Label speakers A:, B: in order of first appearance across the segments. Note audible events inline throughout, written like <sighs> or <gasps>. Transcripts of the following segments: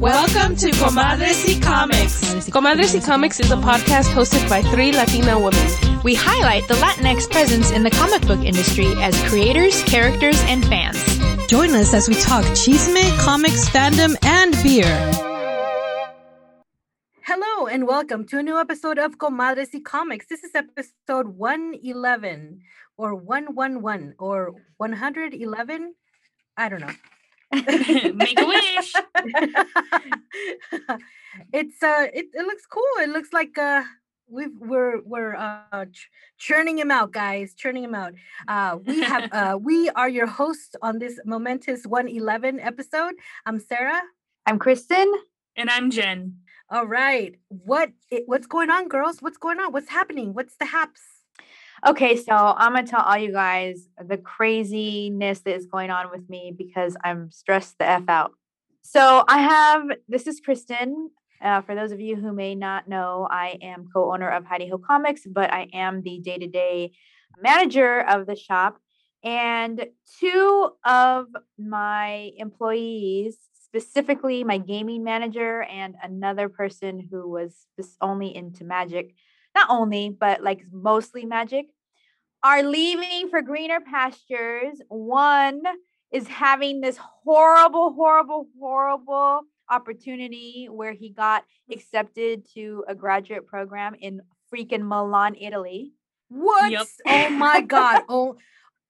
A: Welcome to Comadres y Comics. Comadres y Comics is a podcast hosted by three Latina women.
B: We highlight the Latinx presence in the comic book industry as creators, characters, and fans.
C: Join us as we talk chisme, comics, fandom, and beer.
D: Hello and welcome to a new episode of Comadres y Comics. This is episode 111 or 111 or 111. I don't know. <laughs>
A: Make a wish. <laughs>
D: it's uh it, it looks cool. It looks like uh we've we're we're uh churning him out guys churning him out uh we have <laughs> uh we are your hosts on this momentous 111 episode i'm sarah
E: I'm Kristen.
A: and I'm Jen.
D: all right what what's going on girls what's going on what's happening what's the haps
E: Okay, so I'm gonna tell all you guys the craziness that is going on with me because I'm stressed the f out. So I have this is Kristen. Uh, for those of you who may not know, I am co-owner of Heidi Hill Comics, but I am the day-to-day manager of the shop. And two of my employees, specifically my gaming manager and another person who was only into magic, not only, but like mostly magic, are leaving for greener pastures. One is having this horrible, horrible, horrible opportunity where he got accepted to a graduate program in freaking Milan, Italy.
D: what
A: Yep.
D: oh my god <laughs> oh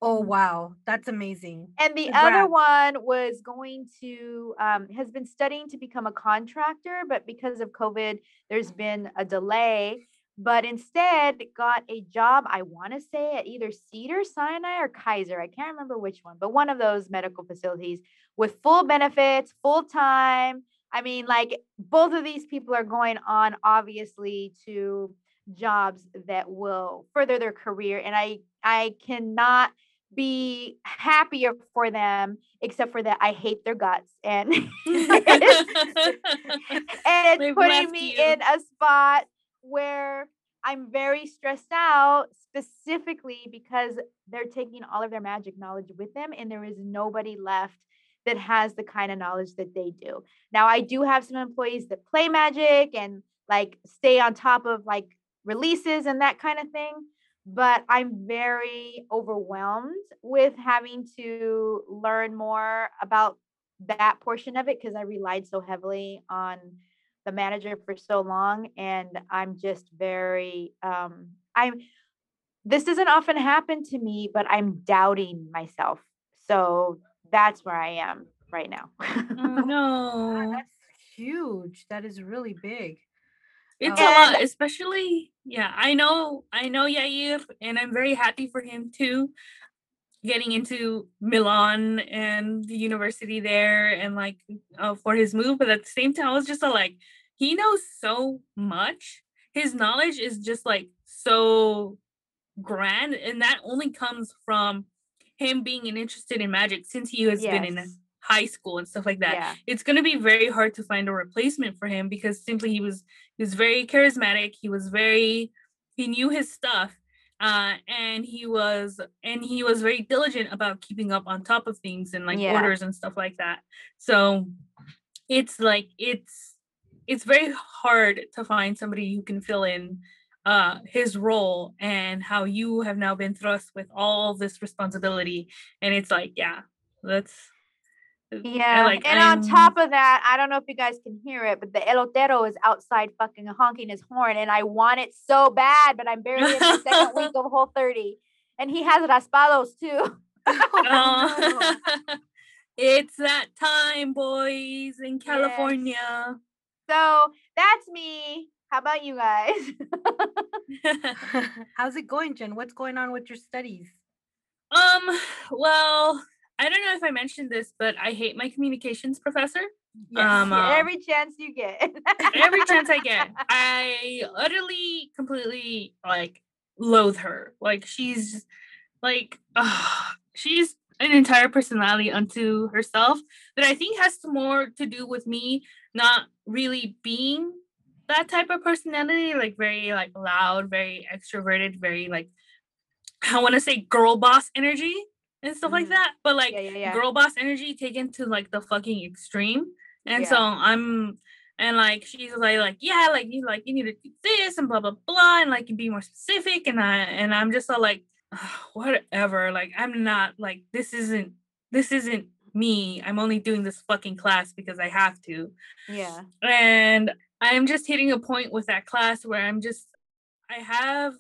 D: oh wow that's amazing
E: And the other one was going to, um, has been studying to become a contractor, but because of COVID, there's been a delay. But instead, got a job, I want to say at either Cedar Sinai or Kaiser. I can't remember which one, but one of those medical facilities with full benefits, full time. I mean, like both of these people are going on, obviously, to jobs that will further their career. And I, I cannot be happier for them except for that I hate their guts and <laughs> <laughs> and it's
A: They've
E: putting me
A: you.
E: in a spot where I'm very stressed out specifically because they're taking all of their magic knowledge with them and there is nobody left that has the kind of knowledge that they do. Now I do have some employees that play magic and like stay on top of like releases and that kind of thing but I'm very overwhelmed with having to learn more about that portion of it because I relied so heavily on the manager for so long and I'm just very um I'm this doesn't often happen to me but I'm doubting myself. So that's where I am right now.
A: oh, <laughs> no.
D: that's huge that is really big
A: It's
D: Uh,
A: a lot, especially yeah. I know, I know Yair, and I'm very happy for him too, getting into Milan and the university there, and like uh, for his move. But at the same time, I was just uh, like, he knows so much. His knowledge is just like so grand, and that only comes from him being an interested in magic since he has been in high school and stuff like that
E: Yeah.
A: it's going to be very hard to find a replacement for him because simply he was he was very charismatic he was very he knew his stuff uh and he was and he was very diligent about keeping up on top of things and like
E: Yeah.
A: orders and stuff like that so it's like it's it's very hard to find somebody who can fill in uh his role and how you have now been thrust with all this responsibility and it's like yeah that's
E: Yeah.
A: like
E: and
A: I'm-
E: on top of that, I don't know if you guys can hear it, but the elotero is outside fucking honking his horn, and I want it so bad, but I'm barely in the second week of whole 30. And he has raspados too. <laughs>
A: Oh, <laughs> it's that time, boys, in
E: Yes.
A: California.
E: So that's me. How about you guys? <laughs>
D: how's it going jen what's going on with your studies
A: um, well, I don't know if I mentioned this, but I hate my communications professor. Um,
E: Yeah,
A: uh,
E: Every chance you get. <laughs>
A: every chance I get, <laughs> I utterly, completely like loathe her. Like she's like, <sighs> she's an entire personality unto herself that I think has more to do with me not really being that type of personality, like very like loud, very extroverted, very like I want to say girl boss energy and stuff like
E: Mhm.
A: that. But like
E: yeah, yeah, yeah.
A: girl boss energy taken to like the fucking extreme. And so I'm and like she's like like yeah like you like you need to do this and blah blah blah and like you be more specific and I and I'm just all like whatever like I'm not like this isn't this isn't me I'm only doing this fucking class because I have to
E: Yeah.
A: and I'm just hitting a point with that class where I'm just I have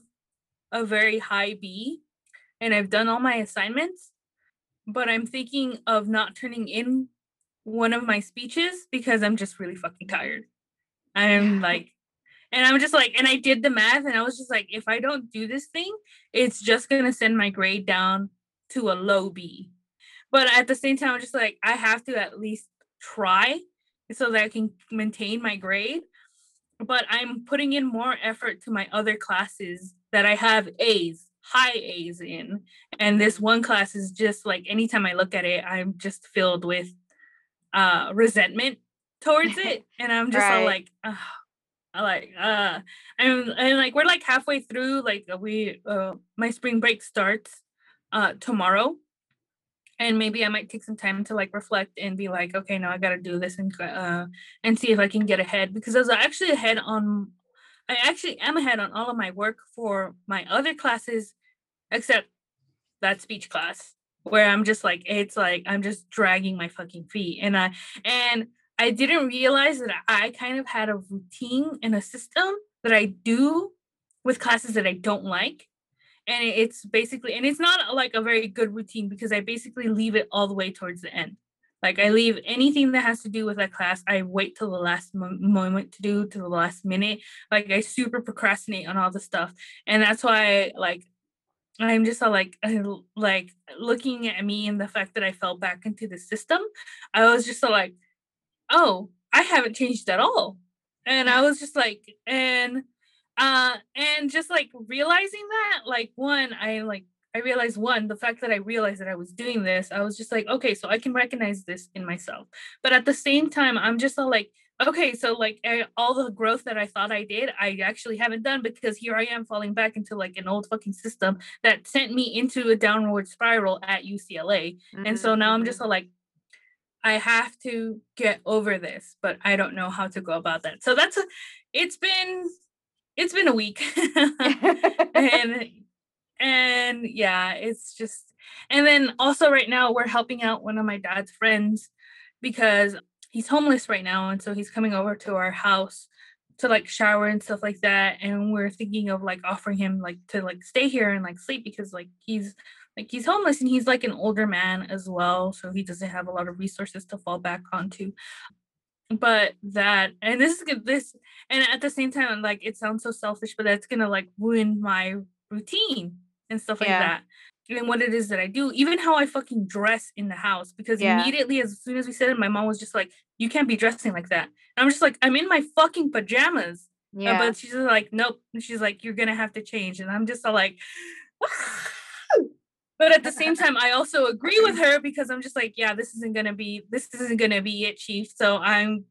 A: a very high B and I've done all my assignments, but I'm thinking of not turning in one of my speeches because I'm just really fucking tired. I'm like and I'm just like and I did the math and I was just like if I don't do this thing, it's just going to send my grade down to a low B. But at the same time I'm just like I have to at least try so that I can maintain my grade. But I'm putting in more effort to my other classes that I have A's, high A's in. And this one class is just like anytime I look at it, I'm just filled with uh resentment towards <laughs> it. And I'm just all
E: Right.
A: like, uh, I like uh I'm and like we're like halfway through, like uh, we uh my spring break starts uh tomorrow and maybe I might take some time to like reflect and be like, okay, now I got to do this and uh and see if I can get ahead because I was actually ahead on I actually am ahead on all of my work for my other classes except that speech class where I'm just like it's like I'm just dragging my fucking feet. And I and I didn't realize that I kind of had a routine and a system that I do with classes that I don't like. And it's basically and it's not like a very good routine because i basically leave it all the way towards the end. Like i leave anything that has to do with that class i wait till the last mo- moment to do to the last minute. Like i super procrastinate on all the stuff. And that's why like i'm just uh, like like looking at me and the fact that i fell back into the system i was just uh, like oh i haven't changed at all. And i was just like and uh and just like realizing that like one i like i realized one the fact that i realized that i was doing this i was just like okay so i can recognize this in myself. But at the same time i'm just like okay so like I, all the growth that i thought i did i actually haven't done because here i am falling back into like an old fucking system that sent me into a downward spiral at ucla and so now i'm just
E: Mhm.
A: like i have to get over this but i don't know how to go about that. So that's a it's been it's been a week. <laughs> And <laughs> and yeah it's just and then also right now we're helping out one of my dad's friends because he's homeless right now and so he's coming over to our house to like shower and stuff like that and we're thinking of like offering him like to like stay here and like sleep because like he's like he's homeless and he's like an older man as well so he doesn't have a lot of resources to fall back onto but that and this is good this and at the same time like it sounds so selfish but that's gonna like ruin my routine and stuff like
E: Yeah.
A: that and what it is that i do even how i fucking dress in the house because
E: Yeah.
A: immediately as soon as we said it my mom was just like you can't be dressing like that. And i'm just like i'm in my fucking pajamas. Uh,
E: yeah.
A: but she's just like nope. And she's like you're gonna have to change. And i'm just like <sighs> but at the same time i also agree with her because i'm just like yeah this isn't gonna be this isn't gonna be it chief. So i'm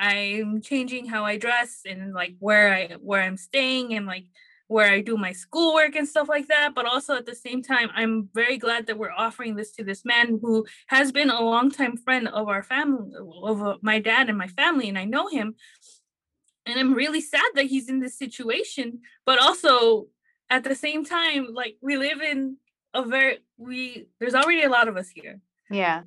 A: i'm changing how i dress and like where i where i'm staying and like where i do my schoolwork and stuff like that but also at the same time i'm very glad that we're offering this to this man who has been a longtime friend of our family of my dad and my family and i know him and i'm really sad that he's in this situation but also at the same time like we live in a very we there's already a lot of us here
E: yeah.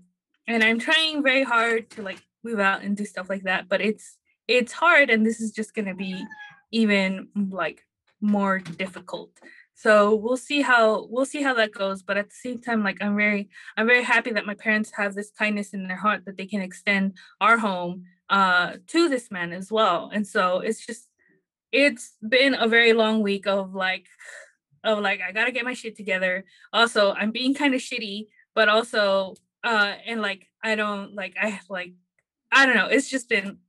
A: and i'm trying very hard to like move out and do stuff like that but it's it's hard and this is just going to be even like more difficult. So we'll see how we'll see how that goes but at the same time like i'm very i'm very happy that my parents have this kindness in their heart that they can extend our home uh to this man as well. And so it's just it's been a very long week of like of like i gotta get my shit together. Also i'm being kind of shitty but also uh and like i don't like i like i don't know it's just been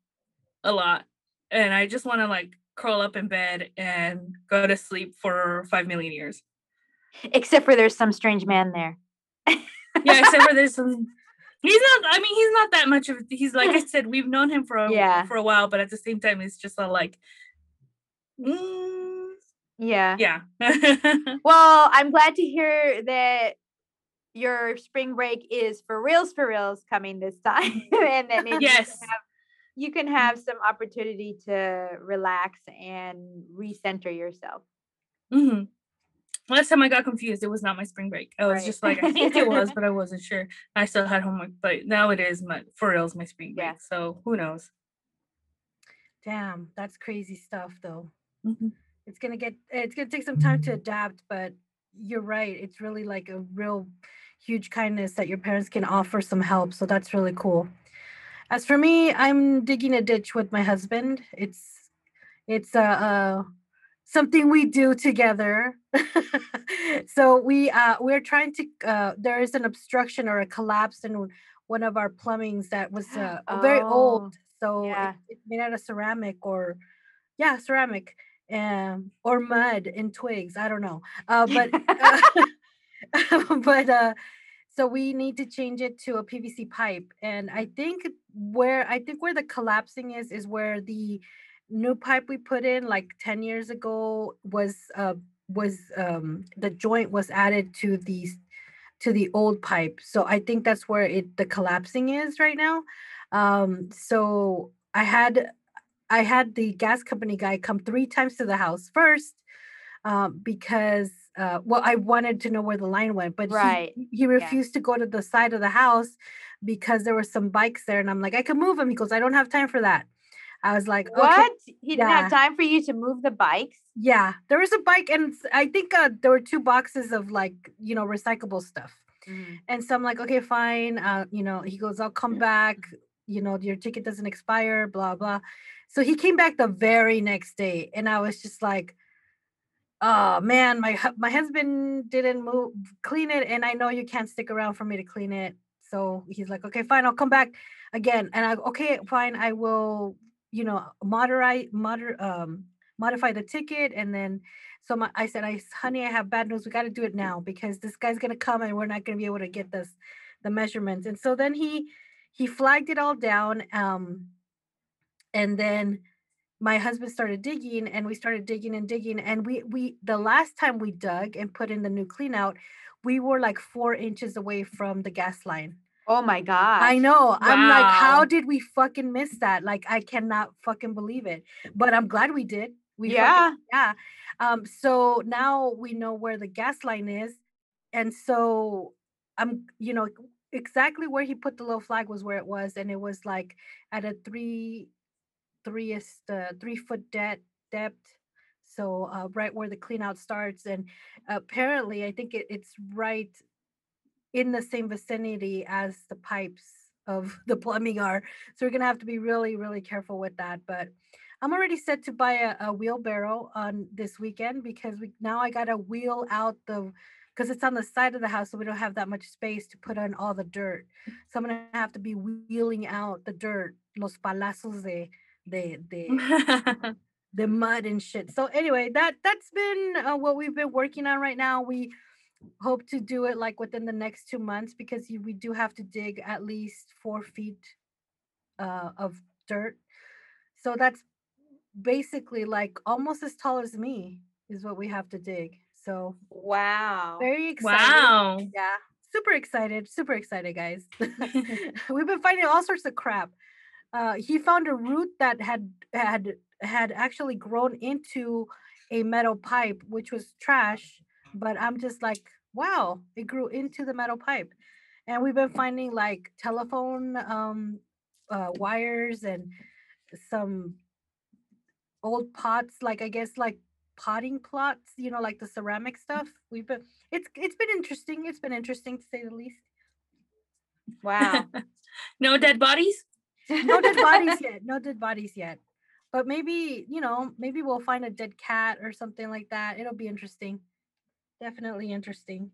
A: a lot. And i just want to like curl up in bed and go to sleep for five million years
E: Except for there's some strange man there.
A: yeah except for there's some <laughs> he's not i mean he's not that much of he's like i <laughs> said we've known him for a
E: Yeah.
A: for a while but at the same time it's just a like mm,
E: Yeah.
A: yeah <laughs>
E: Well, I'm glad to hear that your spring break is for reals for reals coming this time and that maybe
A: Yes.
E: have you can have some opportunity to relax and recenter yourself.
A: hmm Last time I got confused, it was not my spring break. I was
E: Right.
A: just like, I think it was, but I <laughs> wasn't sure. I still had homework, but now it is my for real is my spring break.
E: Yeah.
A: So who knows?
D: Damn, that's crazy stuff though.
A: Mhm.
D: It's gonna get it's gonna take some time to adapt, but you're right. It's really like a real huge kindness that your parents can offer some help. So that's really cool. As for me, I'm digging a ditch with my husband. It's it's uh, uh something we do together. <laughs> so we uh we're trying to uh there is an obstruction or a collapse in one of our plumbings that was uh <gasps> very
E: Oh,
D: old. So it-
E: yeah.
D: it's made out of ceramic or yeah, ceramic um or mud and twigs. I don't know. Uh but <laughs> uh, <laughs> but uh so we need to change it to a PVC pipe and I think where I think where the collapsing is is where the new pipe we put in like 10 years ago was uh was um the joint was added to the to the old pipe. So i think that's where it the collapsing is right now. Um so i had i had the gas company guy come three times to the house first um because uh well i wanted to know where the line went but he-
E: Right,
D: he, refused to go to the side of the house because there were some bikes there and i'm like i can move them he goes i don't have time for that i was like okay
E: what? He didn't have time for you to move the bikes?
D: yeah, there was a bike, and I think uh, there were two boxes of like you know recyclable stuff.
E: Mhm.
D: And so I'm like, okay, fine. Uh, you know, he goes, I'll come back. You know, your ticket doesn't expire. Blah blah. So he came back the very next day, and I was just like, oh man, my my husband didn't move clean it, and I know you can't stick around for me to clean it. So he's like, okay, fine, I'll come back again. And I okay, fine, I will. You know, moderate, moder, um, modify the ticket, and then so my, I said, I honey, I have bad news. We got to do it now because this guy's gonna come and we're not gonna be able to get this the measurements. And so then he he flagged it all down. Um, and then my husband started digging and we started digging and digging and we we the last time we dug and put in the new clean out we were like four inches away from the gas line.
E: Oh my god.
D: i know. I'm like how did we fucking miss that? Like i cannot fucking believe it. But i'm glad we did. We fucking-
E: Yeah.
D: yeah. Um so now we know where the gas line is and so i'm you know exactly where he put the low flag was where it was and it was like at a three three is the three foot depth depth so uh, right where the clean out starts and apparently i think it, it's right in the same vicinity as the pipes of <laughs> the plumbing are so we're gonna have to be really really careful with that but i'm already set to buy a, a wheelbarrow on this weekend because we now i gotta wheel out the because it's on the side of the house so we don't have that much space to put on all the dirt so i'm gonna have to be wheeling out the dirt los palazos de de de <laughs> the mud and shit. So anyway, that that's been uh, what we've been working on right now. We hope to do it like within the next two months because you, we do have to dig at least four feet uh, of dirt. So that's basically like almost as tall as me is what we have to dig. So
E: Wow.
D: very excited.
A: wow.
D: Yeah, super excited, super excited, guys. <laughs> <laughs> We've been finding all sorts of crap. Uh, he found a root that had had had actually grown into a metal pipe, which was trash. But I'm just like, wow, it grew into the metal pipe. And we've been finding like telephone um, uh, wires and some old pots, like I guess like potting plots, you know, like the ceramic stuff. We've been it's it's been interesting. It's been interesting to say the least.
E: Wow. <laughs>
A: no dead bodies?
D: No dead bodies <laughs> yet. No dead bodies yet. But maybe, you know, maybe we'll find a dead cat or something like that. It'll be interesting. Definitely interesting.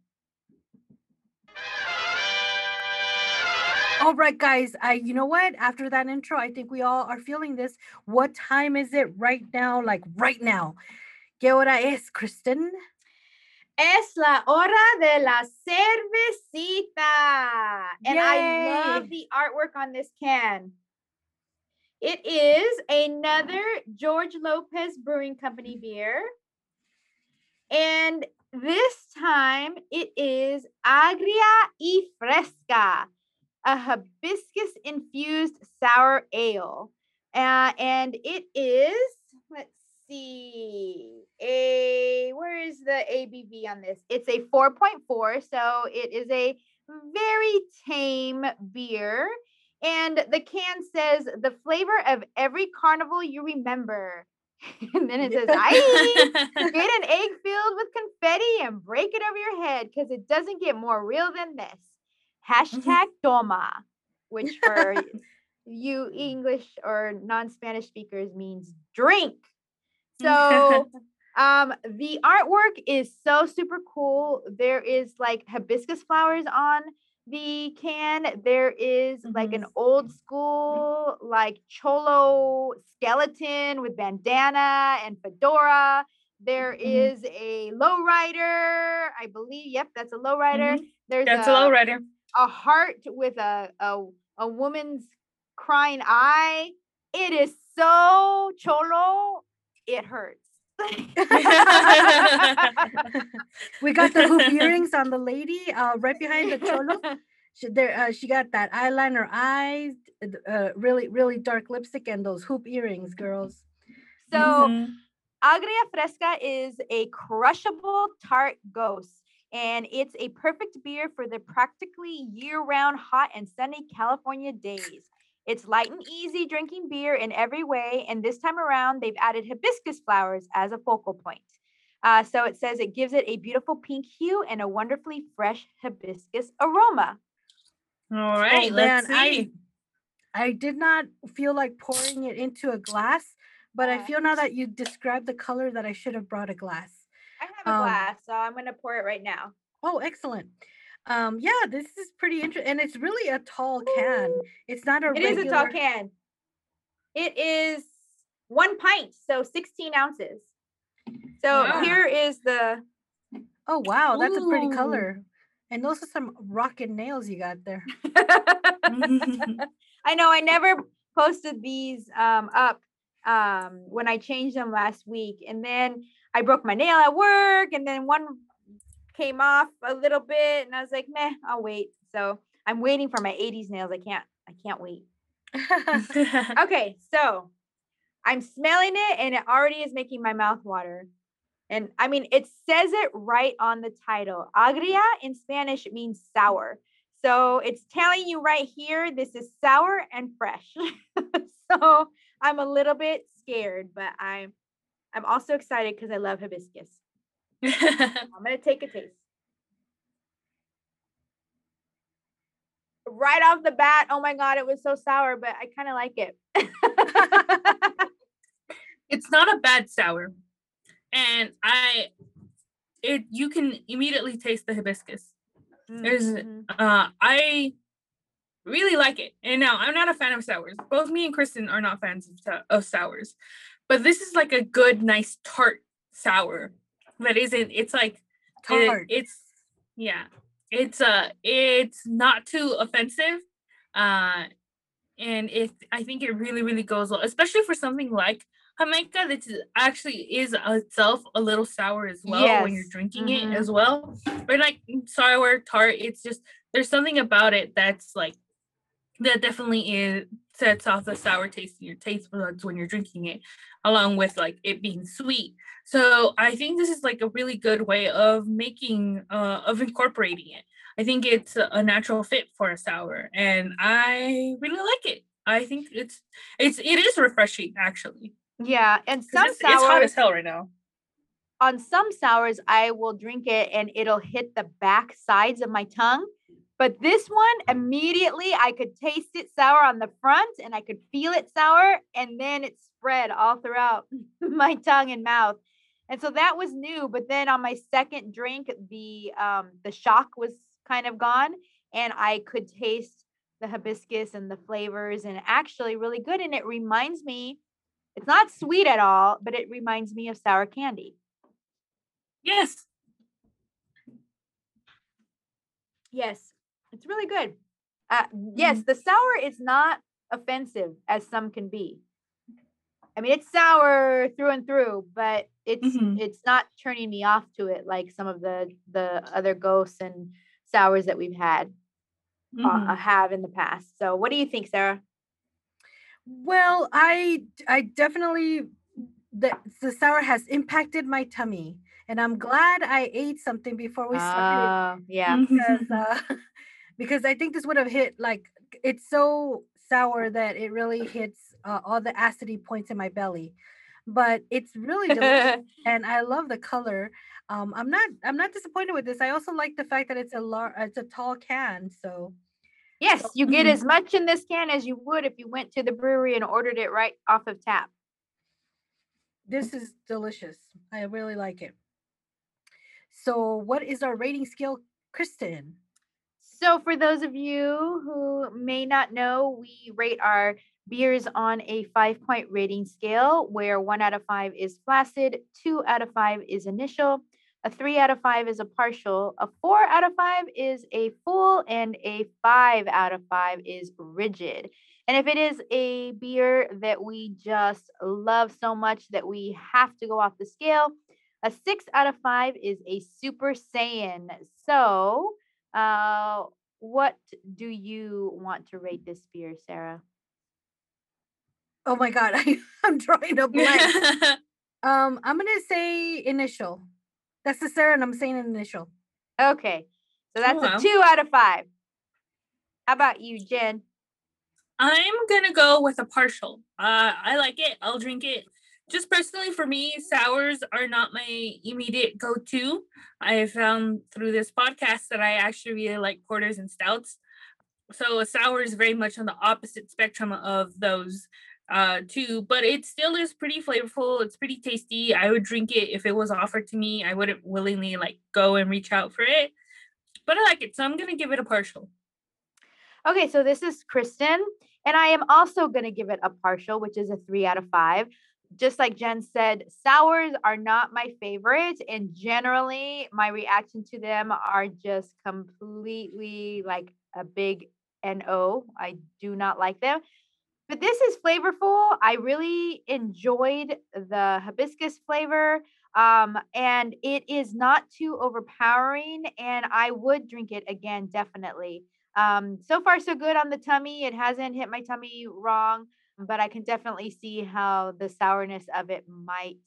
D: All right, guys. I you know what? After that intro, I think we all are feeling this. What time is it right now? Like right now. ¿Qué hora es, Kristen?
E: Es la hora de la cervecita. And I love the artwork on this can. It is another George Lopez Brewing Company beer. And this time it is Agria y Fresca, a hibiscus infused sour ale. Uh, and it is, let's see, a where is the ABV on this? It's a 4.4, so it is a very tame beer. And the can says the flavor of every carnival you remember. <laughs> and then it says, I <laughs> get an egg filled with confetti and break it over your head because it doesn't get more real than this. Hashtag toma, which for <laughs> you English or non-Spanish speakers means drink. So um the artwork is so super cool. There is like hibiscus flowers on the can. There is like an mm-hmm. old mm-hmm. school like cholo skeleton with bandana and fedora. There
A: Mhm.
E: is a lowrider, I believe. Yep, that's a lowrider. Mm-hmm. There's
A: That's
E: a,
A: a lowrider.
E: a heart with a, a a woman's crying eye. It is so cholo, it hurts. <laughs>
D: we got the hoop earrings on the lady uh, right behind the cholo. <laughs> She, there, uh, she got that eyeliner eyes, uh, really, really dark lipstick, and those hoop earrings, girls.
E: so
A: Mhm.
E: Agria Fresca is a crushable tart gose, and it's a perfect beer for the practically year round hot and sunny California days. It's light and easy drinking beer in every way, and this time around, they've added hibiscus flowers as a focal point. Uh, so it says it gives it a beautiful pink hue and a wonderfully fresh hibiscus aroma.
A: All right, let's
D: Oh, man, I-
A: see.
D: I did not feel like pouring it into a glass, but I feel now that you described the color that I should have brought a glass.
E: I have a
D: Um,
E: glass, so I'm going to pour it right now.
D: Oh, excellent. Um, yeah, this is pretty interesting, and it's really a tall can. It's not a
E: It is
D: regular.
E: a tall can. It is one pint, so 16 ounces. So
A: Wow.
E: here is the.
D: Oh wow, that's a pretty color. And those are some rockin' nails you got there. <laughs>
E: I know I never posted these um, up um, when I changed them last week, and then I broke my nail at work, and then one came off a little bit, and I was like, meh, I'll wait. So I'm waiting for my 80s nails. I can't. I can't wait. <laughs> okay, so I'm smelling it and it already is making my mouth water. And I mean, it says it right on the title. Agria in Spanish means sour. So it's telling you right here, this is sour and fresh. <laughs> so I'm a little bit scared, but I'm I'm also excited because I love hibiscus. <laughs> I'm gonna take a taste. Right off the bat, oh my god, it was so sour, but I kind of like it. <laughs>
A: it's not a bad sour, and I, it you can immediately taste the hibiscus. There's-
E: Mhm.
A: Uh, I really like it, and now I'm not a fan of sours. Both me and Kristen are not fans of, of sours, but this is like a good, nice tart sour. That isn't. It's like it- it's yeah. It's uh it's not too offensive. Uh and it I think it really, really goes well, especially for something like Jamaica that actually is itself a little sour as well when you're
E: Yes,
A: drinking
E: mhm.
A: it as well. But like sour tart, it's just there's something about it that's like that definitely is sets off the sour taste in your taste buds when you're drinking it, along with like it being sweet. So I think this is like a really good way of making uh of incorporating it. I think it's a natural fit for a sour, and I really like it. I think it's it's it is refreshing actually.
E: Yeah, and some
A: It's, it's hot as hell right now.
E: on some sours I will drink it and it'll hit the back sides of my tongue. But this one immediately I could taste it sour on the front and I could feel it sour and then it spread all throughout <laughs> my tongue and mouth. And so that was new, but then on my second drink the um the shock was kind of gone and I could taste the hibiscus and the flavors and actually really good and it reminds me it's not sweet at all, but it reminds me of sour candy.
A: Yes.
E: Yes, it's really good. Uh, yes, the sour is not offensive as some can be. I mean, it's sour through and through, but it's
A: Mhm.
E: it's not turning me off to it like some of the the other goses and sours that we've had
A: Mhm.
E: uh, have in the past. So, what do you think, Sarah?
D: Well, I I definitely the the sour has impacted my tummy, and I'm glad I ate something before we started
E: Oh, yeah.
D: because <laughs> uh, <laughs> because I think this would have hit like it's so sour that it really hits uh, all the acidity points in my belly. But it's really delicious, <laughs> and I love the color. Um, I'm not I'm not disappointed with this. I also like the fact that it's a lar- it's a tall can, so
E: yes, you get
A: Mhm.
E: as much in this can as you would if you went to the brewery and ordered it right off of tap.
D: this is delicious. I really like it. So, what is our rating scale, Kristen?
E: So, for those of you who may not know, we rate our beers on a five point rating scale where one out of five is flaccid, two out of five is initial, a three out of five is a partial, a four out of five is a full, and a five out of five is rigid. And if it is a beer that we just love so much that we have to go off the scale, a six out of five is a super saiyan. So, uh, what do you want to rate this beer, Sarah?
D: Oh my God, <laughs> I, I'm drawing a blank. <laughs> um, I'm gonna say initial. That's the Sarah, and I'm saying initial.
E: Okay, so that's
A: wow.
E: a two out of five. How about you, Jen?
A: I'm gonna go with a partial. Uh, I like it. I'll drink it. Just personally, for me, sours are not my immediate go-to. I found through this podcast that I actually really like porters and stouts. So a sour is very much on the opposite spectrum of those uh two, but it still is pretty flavorful. It's pretty tasty. I would drink it if it was offered to me. I wouldn't willingly like go and reach out for it, but I like it, so I'm gonna give it a partial.
E: Okay, so this is Kristen, and I am also to give it a partial, which is a three out of five. Just like Jen said, sours are not my favorite, and generally, my reaction to them are just completely like a big no. I do not like them. But this is flavorful. I really enjoyed the hibiscus flavor. Um, and it is not too overpowering, and I would drink it again, definitely. Um, so far, so good on the tummy. It hasn't hit my tummy wrong, but I can definitely see how the sourness of it might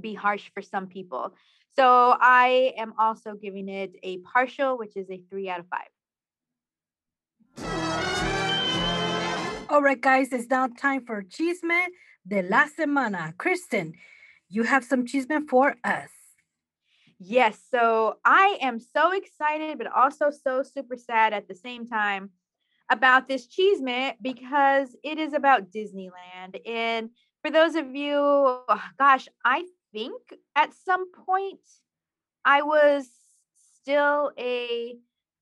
E: be harsh for some people. So I am also giving it a partial, which is a three out of five.
D: All right, guys, it's now time for Chisme de la Semana. Kristen, you have some chisme for us.
E: Yes, so I am so excited, but also so super sad at the same time about this chisme because it is about Disneyland. And for those of you, oh, gosh, I think at some point I was still a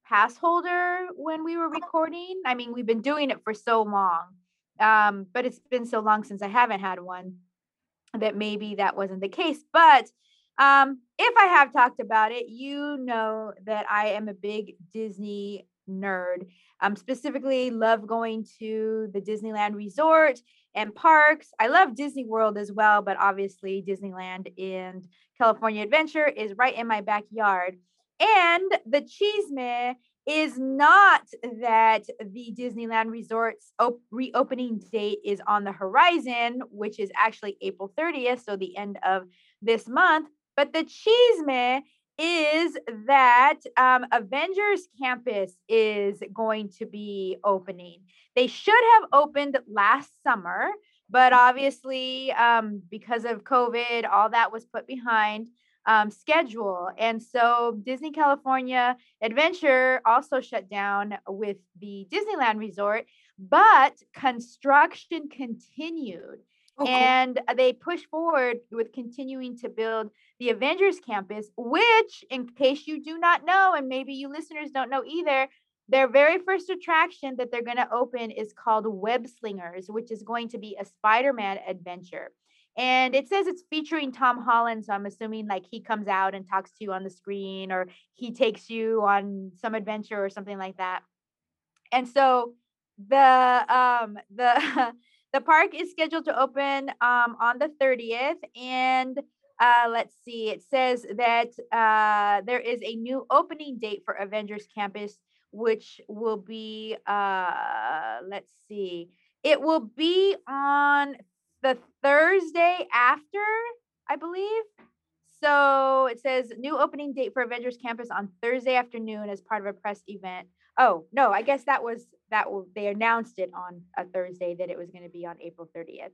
E: pass holder when we were recording. I mean, we've been doing it for so long, um, but it's been so long since I haven't had one that maybe that wasn't the case. But um, if I have talked about it, you know that I am a big Disney nerd. Um, specifically, love going to the Disneyland Resort and parks. I love Disney World as well, but obviously Disneyland and California Adventure is right in my backyard. And the Chisme is not that the Disneyland Resort's op- reopening date is on the horizon, which is actually April 30th, so the end of this month. But the Chisme is that um, Avengers Campus is going to be opening. They should have opened last summer, but obviously, um, because of COVID, all that was put behind um, schedule. And so Disney California Adventure also shut down with the Disneyland Resort, but construction continued.
D: Oh, cool.
E: and they pushed forward with continuing to build the Avengers campus, which, in case you do not know, and maybe you listeners don't know either, their very first attraction that they're going to open is called Web Slingers, which is going to be a Spider Man adventure. And it says it's featuring Tom Holland. So I'm assuming like he comes out and talks to you on the screen or he takes you on some adventure or something like that. And so the um <laughs> the the park is scheduled to open um on the 30th and uh, let's see. It says that uh, there is a new opening date for Avengers Campus, which will be, uh, let's see, it will be on the Thursday after, I believe. So it says new opening date for Avengers Campus on Thursday afternoon as part of a press event. Oh no, I guess that was that they announced it on a Thursday that it was going to be on April 30th.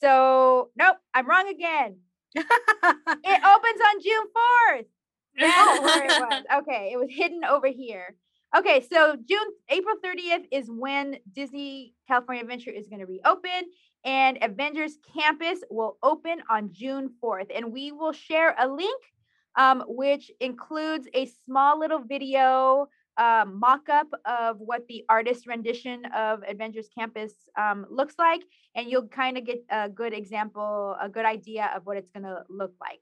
E: So nope, I'm wrong again. It <laughs> opens on June 4th. That's <laughs> where it was. Okay, it was hidden over here. Okay, so June, April 30th is when Disney California Adventure is going to reopen, and Avengers Campus will open on June 4th. And we will share a link, um, which includes a small little video uh, mock up of what the artist rendition of Avengers Campus um, looks like. And you'll kind of get a good example, a good idea of what it's going to look like.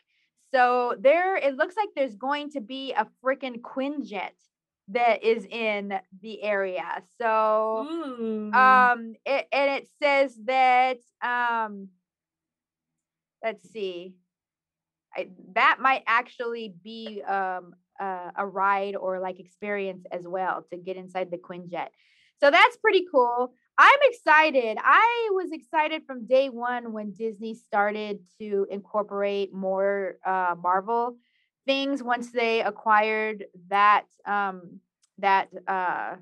E: So there, it looks like there's going to be a freaking Quinjet that is in the area. So
A: Ooh.
E: um it, and it says that um let's see I, that might actually be um uh, a ride or like experience as well to get inside the quinjet so that's pretty cool i'm excited i was excited from day one when disney started to incorporate more uh, marvel things once they acquired that um that uh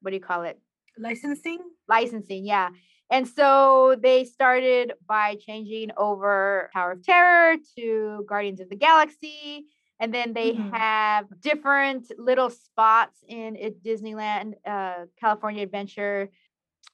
E: what do you call it
D: Licensing?
E: licensing, yeah. And so they started by changing over Tower of Terror to Guardians of the Galaxy. And then they
D: Mhm.
E: have different little spots in Disneyland, uh, California Adventure,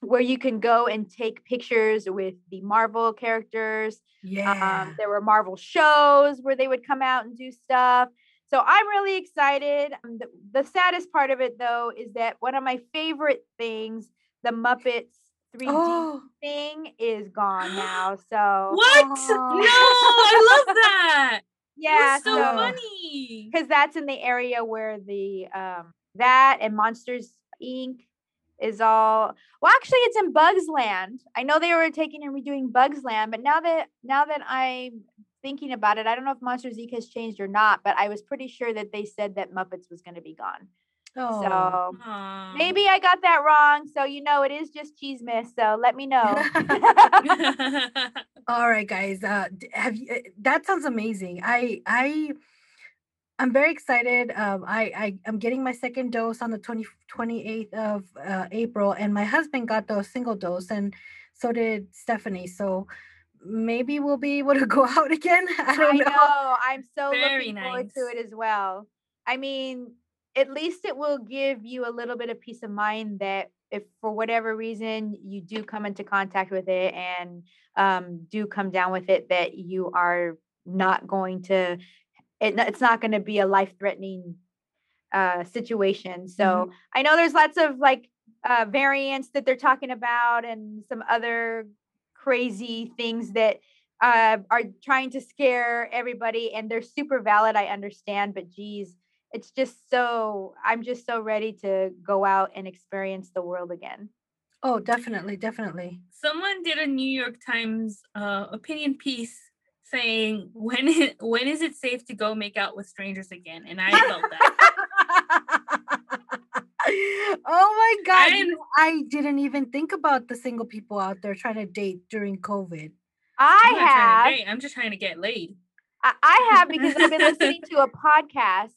E: where you can go and take pictures with the Marvel characters.
D: Yeah.
E: Um, there were Marvel shows where they would come out and do stuff. So I'm really excited. Um, the, the saddest part of it, though, is that one of my favorite things, the Muppets 3D
D: oh,
E: thing, is gone now. <gasps> So
A: what?
D: Aw.
A: No, I love <laughs> that.
E: yeah,
A: so
D: so-
A: funny.
E: because that's in the area where the um that and Monsters Inc. is all well actually it's in Bugs Land. I know they were taking and redoing Bugs Land, but now that now that I'm thinking about it, I don't know if monster Inc. has changed or not, but I was pretty sure that they said that Muppets was gonna be gone.
D: oh.
E: So maybe I got that wrong. So you know it is just chismes. So let me know. <laughs> <laughs>
D: All right, guys. Uh, have you? uh, That sounds amazing. I I I'm very excited. Um, I I am getting my second dose on the 20, 28th of uh, April, and my husband got the single dose, and so did Stephanie. So maybe we'll be able to go <laughs> out again. I
E: I
D: don't
E: know.
D: know.
E: I'm so
A: Very
E: looking forward to it as well. I mean, at least it will give you a little bit of peace of mind that if for whatever reason you do come into contact with it and um, do come down with it, that you are not going to, it, it's not going to be a life threatening uh, situation. So I know there's lots of like uh, variants that they're talking about and some other crazy things that uh, are trying to scare everybody and they're super valid. I understand, but geez, it's just so, I'm just so ready to go out and experience the world again.
D: Oh, definitely, definitely.
A: Someone did a New York Times uh, opinion piece saying when it, when is it safe to go make out with strangers again, and I felt that. <laughs>
D: oh my God.
A: I'm-
D: I didn't even think about the single people out there trying to date during COVID.
E: I
A: I'm
E: have.
A: to date, I'm just trying to get laid.
E: I, I have because I've been <laughs> listening to a podcast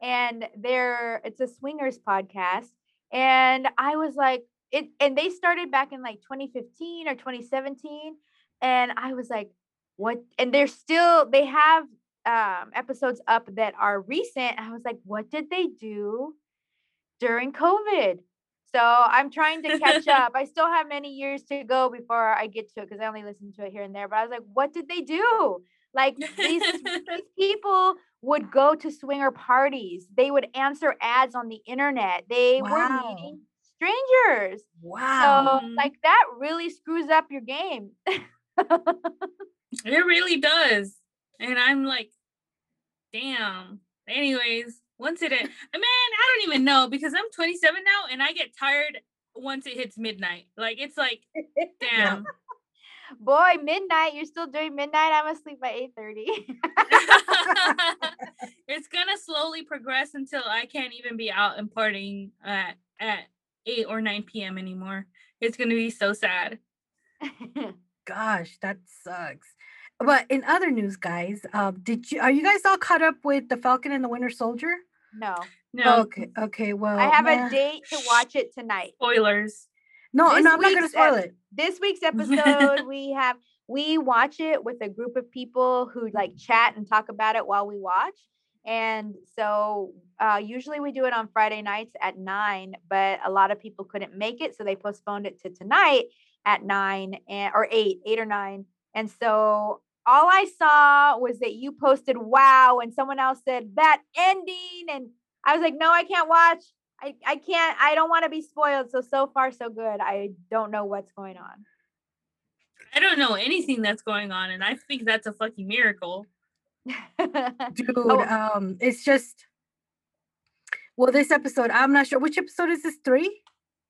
E: and they're it's a swingers podcast. And I was like, it and they started back in like 2015 or 2017. And I was like, what? And they're still they have um episodes up that are recent. I was like, what did they do during COVID? So I'm trying to catch <laughs> up. I still have many years to go before I get to it because I only listen to it here and there. But I was like, what did they do? Like these, <laughs> these people would go to swinger parties. They would answer ads on the internet. They were meeting strangers.
D: Wow.
E: So like that really screws up your game. <laughs>
A: It really does. And I'm like, damn. Anyways, once it, en- man, I don't even know because I'm 27 now and I get tired once it hits midnight. Like, it's like, damn.
E: Boy, midnight. You're still doing midnight. I'm asleep by 8:30. <laughs>
A: it's gonna slowly progress until I can't even be out and partying at, at 8 or 9 p.m. anymore. It's gonna be so sad. <laughs>
D: Gosh, that sucks. But in other news, guys, uh, did you are you guys all caught up with the Falcon and the Winter Soldier?
E: no.
A: No
D: Okay, okay. Well,
E: I have
D: man-
E: a date to watch it tonight.
A: spoilers.
D: No,
E: this
D: no, I'm not gonna spoil
E: ep-
D: it.
E: This week's <laughs> episode, we have we watch it with a group of people who like chat and talk about it while we watch. And so uh, usually we do it on Friday nights at nine, but a lot of people couldn't make it, so they postponed it to tonight at nine and or eight, eight or nine. And so all I saw was that you posted wow, and someone else said that ending, and I was like, no, I can't watch. I, I can't, I don't want to be spoiled. So, so far, so good. I don't know what's going on.
A: I don't know anything that's going on, and I think that's a fucking miracle.
D: Dude,
E: Oh. <laughs>
D: um, it's just well, this episode, I'm not sure which episode is this, three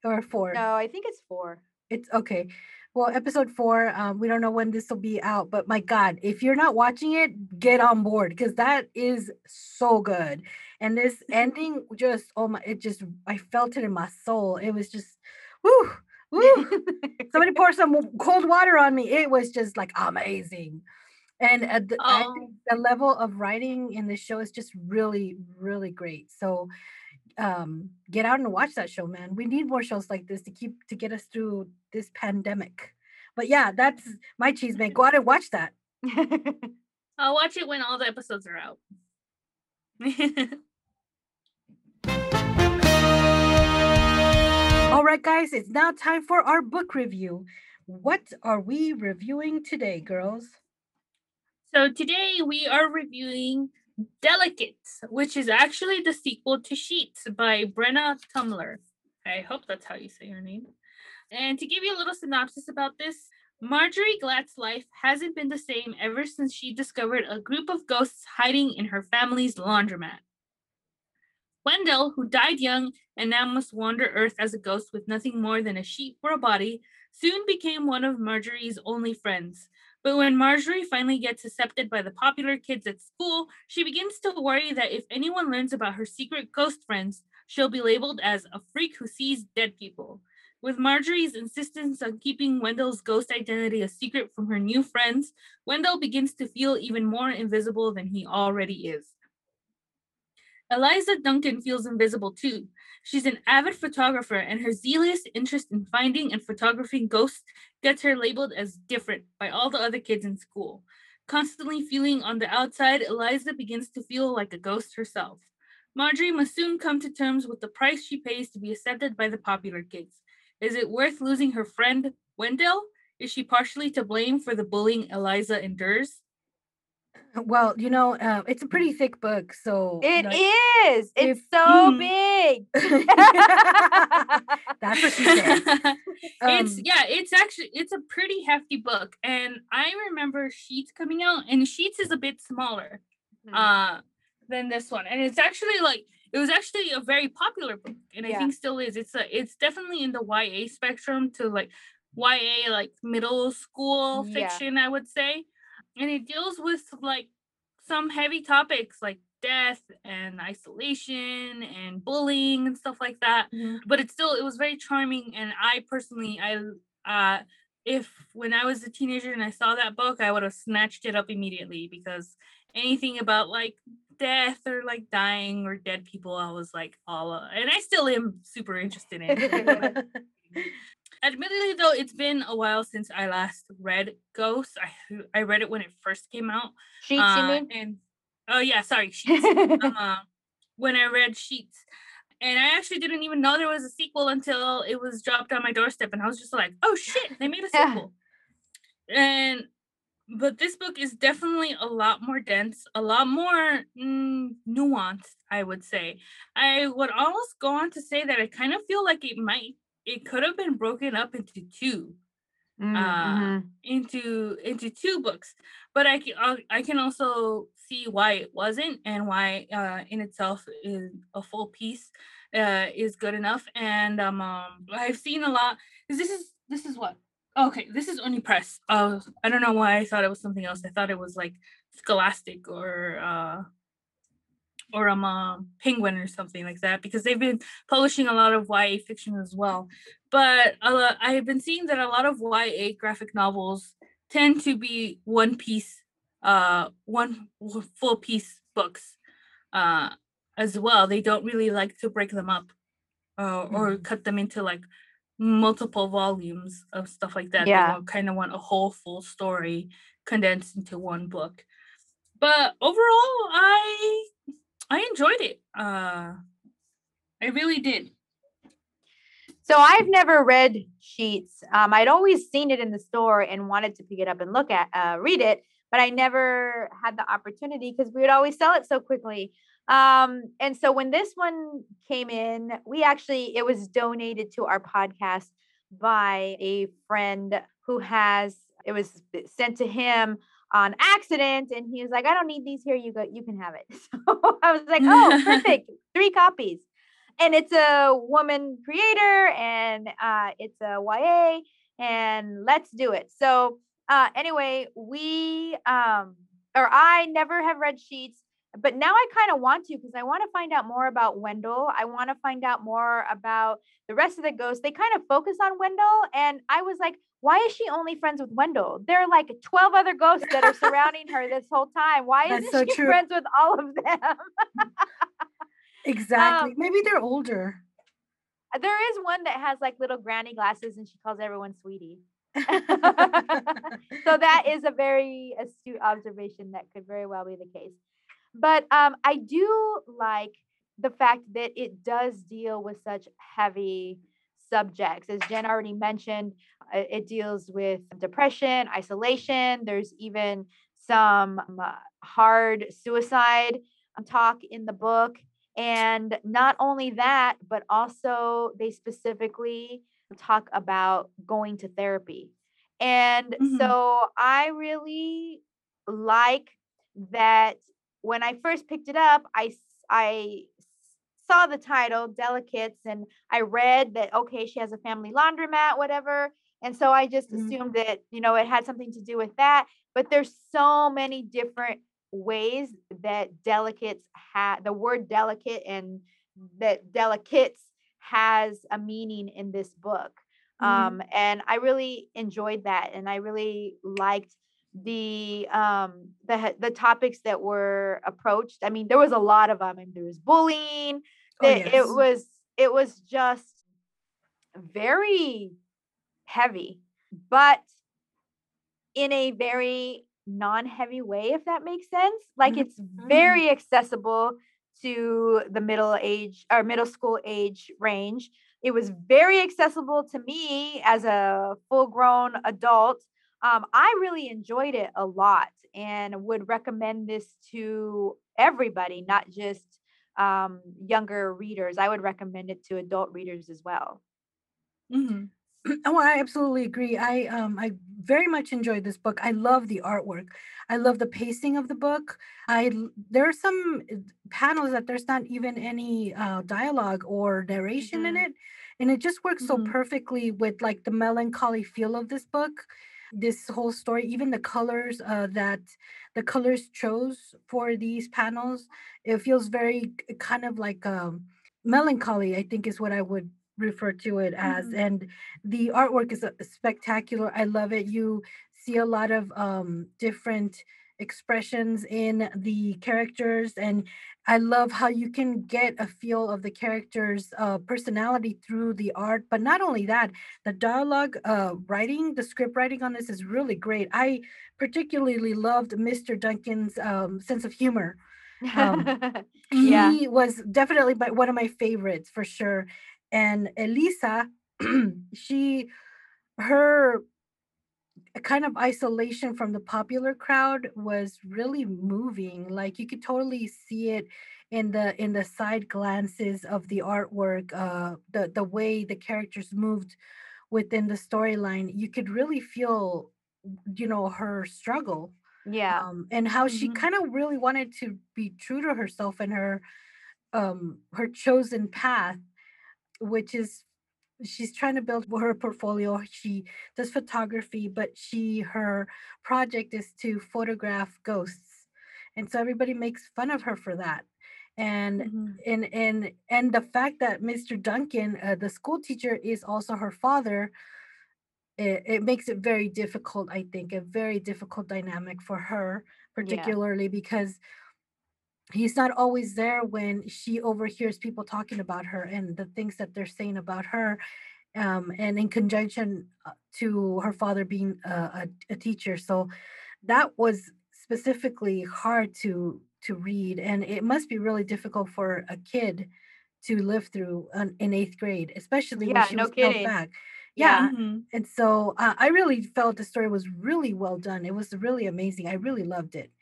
D: or four?
E: no, I think it's four.
D: It's okay. Well, episode four, um, we don't know when this will be out, but my God, if you're not watching it, get on board because that is so good. And this <laughs> ending just, oh my, it just, I felt it in my soul. It was just, woo, woo. Somebody <laughs> pour some cold water on me. It was just like amazing. And uh, the, think the level of writing in this show is just really, really great. So um get out and watch that show, man. We need more shows like this to keep to get us through this pandemic. But yeah, that's my chisme. Go out and watch that. <laughs>
A: I'll watch it when all the episodes are out. <laughs>
D: All right, guys, it's now time for our book review. What are we reviewing today, girls?
A: so today we are reviewing Delicates, which is actually the sequel to Sheets by Brenna Thummler. I hope that's how you say her name. And to give you a little synopsis about this, Marjorie Glatt's life hasn't been the same ever since she discovered a group of ghosts hiding in her family's laundromat. Wendell, who died young and now must wander Earth as a ghost with nothing more than a sheet for a body, soon became one of Marjorie's only friends. But when Marjorie finally gets accepted by the popular kids at school, she begins to worry that if anyone learns about her secret ghost friends, she'll be labeled as a freak who sees dead people. With Marjorie's insistence on keeping Wendell's ghost identity a secret from her new friends, Wendell begins to feel even more invisible than he already is. Eliza Duncan feels invisible too. She's an avid photographer, and her zealous interest in finding and photographing ghosts gets her labeled as different by all the other kids in school. Constantly feeling on the outside, Eliza begins to feel like a ghost herself. Marjorie must soon come to terms with the price she pays to be accepted by the popular kids. Is it worth losing her friend, Wendell? Is she partially to blame for the bullying Eliza endures?
D: Well, you know, uh, it's a pretty thick book, so
E: It
D: like-
E: is. It's
D: if-
E: so
A: Mm.
E: big. <laughs> <laughs>
D: That's what she said. <laughs>
A: it's
D: Um,
A: yeah, it's actually it's a pretty hefty book, and I remember Sheets coming out, and Sheets is a bit smaller
E: Mhm.
A: uh than this one, and it's actually like it was actually a very popular book, and I think still is. It's a it's definitely in the YA spectrum to like YA like middle school
E: Yeah.
A: fiction, I would say, and it deals with like some heavy topics like death and isolation and bullying and stuff like that
E: Mhm.
A: but it's still it was very charming and i personally i uh if when i was a teenager and i saw that book i would have snatched it up immediately because anything about like death or like dying or dead people i was like all uh, and i still am super interested in it. <laughs> <laughs> admittedly though it's been a while since i last read ghost i i read it when it first came out
E: Sheets,
A: uh,
E: you mean?
A: and oh yeah sorry sheets um, <laughs> uh, when I read Sheets. And I actually didn't even know there was a sequel until it was dropped on my doorstep. And I was just like, oh shit, they made a
E: Yeah.
A: sequel. And but this book is definitely a lot more dense, a lot more mm, nuanced, I would say. I would almost go on to say that I kind of feel like it might, it could have been broken up into two
E: Mm,
A: uh,
E: mhm.
A: into into two books. But i can uh, i can also see why it wasn't and why uh in itself is a full piece uh is good enough. And um, um i've seen a lot this is this is what okay this is Oni Press. Uh i don't know why i thought it was something else. I thought it was like scholastic or uh or um, penguin or something like that because they've been publishing a lot of YA fiction as well but uh, I've been seeing that a lot of YA graphic novels tend to be one piece, uh, one full piece books, uh, as well. They don't really like to break them up, uh, or
D: Mhm.
A: cut them into like multiple volumes of stuff like that.
E: Yeah.
A: They kind of want a whole full story condensed into one book. But overall, I I enjoyed it. Uh, I really did.
E: So I've never read Sheets. Um, I'd always seen it in the store and wanted to pick it up and look at, uh, read it, but I never had the opportunity because we would always sell it so quickly. Um, and so when this one came in, we actually it was donated to our podcast by a friend who has it was sent to him on accident, and he was like, "I don't need these here. You go, you can have it." <laughs> So I was like, "Oh, <laughs> perfect, three copies." and it's a woman creator and uh, it's a YA and let's do it. So uh, anyway, we um, or I never have read Sheets, but now I kind of want to because I want to find out more about Wendell. I want to find out more about the rest of the ghosts. They kind of focus on Wendell, and I was like, why is she only friends with Wendell? There are like 12 other ghosts that are surrounding her this whole time. Why
D: That's
E: isn't
D: so
E: she
D: true.
E: friends with all of them? <laughs>
D: Exactly. Maybe they're older.
E: There is one that has like little granny glasses and she calls everyone sweetie. <laughs> so that <laughs> is a very astute observation that could very well be the case. But um, I do like the fact that it does deal with such heavy subjects. As Jen already mentioned, uh, it deals with depression, isolation. There's even some um, uh, hard suicide um, talk in the book. And not only that, but also they specifically talk about going to therapy. And
A: Mhm.
E: so I really like that when I first picked it up, I I saw the title Delicates and I read that okay, she has a family laundromat, whatever. And so I just
D: Mhm.
E: assumed that, you know, it had something to do with that. But there's so many different ways that delicates have the word delicate and that delicates has a meaning in this book.
D: Mhm.
E: Um, and I really enjoyed that, and I really liked the um the the topics that were approached. I mean, there was a lot of them. I mean, there was bullying.
D: Oh, yes.
E: It was it was just very heavy, but in a very non-heavy way, if that makes sense. Like it's very accessible to the middle age or middle school age range. It was very accessible to me as a full-grown adult. Um, I really enjoyed it a lot and would recommend this to everybody, not just um, younger readers. I would recommend it to adult readers as well.
A: Mhm. <clears throat>
D: Oh, I absolutely agree. I um I very much enjoyed this book. I love the artwork. I love the pacing of the book. I there are some uh, panels that there's not even any uh, dialogue or narration in
E: Mhm.
D: it, and it just works so
A: Mhm.
D: perfectly with like the melancholy feel of this book. This whole story, even the colors uh, that the colors chose for these panels, it feels very kind of like um, melancholy. I think is what I would refer to it as,
A: Mhm.
D: and the artwork is uh, spectacular. I love it. You see a lot of um, different expressions in the characters, and I love how you can get a feel of the characters' uh, personality through the art. But not only that, the dialogue uh, writing, the script writing on this is really great. I particularly loved Mr. Duncan's um, sense of humor. Um, <laughs>
E: Yeah.
D: he was definitely my, one of my favorites for sure. And Eliza, <clears throat> she, her kind of isolation from the popular crowd was really moving. Like you could totally see it in the in the side glances of the artwork, uh, the the way the characters moved within the storyline. You could really feel, you know, her struggle
E: yeah.
D: um, and how she
A: Mhm.
D: kind of really wanted to be true to herself and her um her chosen path which is she's trying to build her portfolio she does photography but she her project is to photograph ghosts and so everybody makes fun of her for that and
A: Mhm.
D: and and and the fact that Mr. Duncan, uh, the school teacher, is also her father, it, it makes it very difficult. I think a very difficult dynamic for her, particularly because he's not always there when she overhears people talking about her and the things that they're saying about her um, and in conjunction uh, to her father being a, a, a teacher so that was specifically hard to to read and it must be really difficult for a kid to live through an, in eighth grade especially when
E: Yeah,
D: she
E: no
D: was
E: kidding.
D: back
E: Yeah.
D: yeah
A: Mhm.
D: and so uh, i really felt the story was really well done it was really amazing i really loved it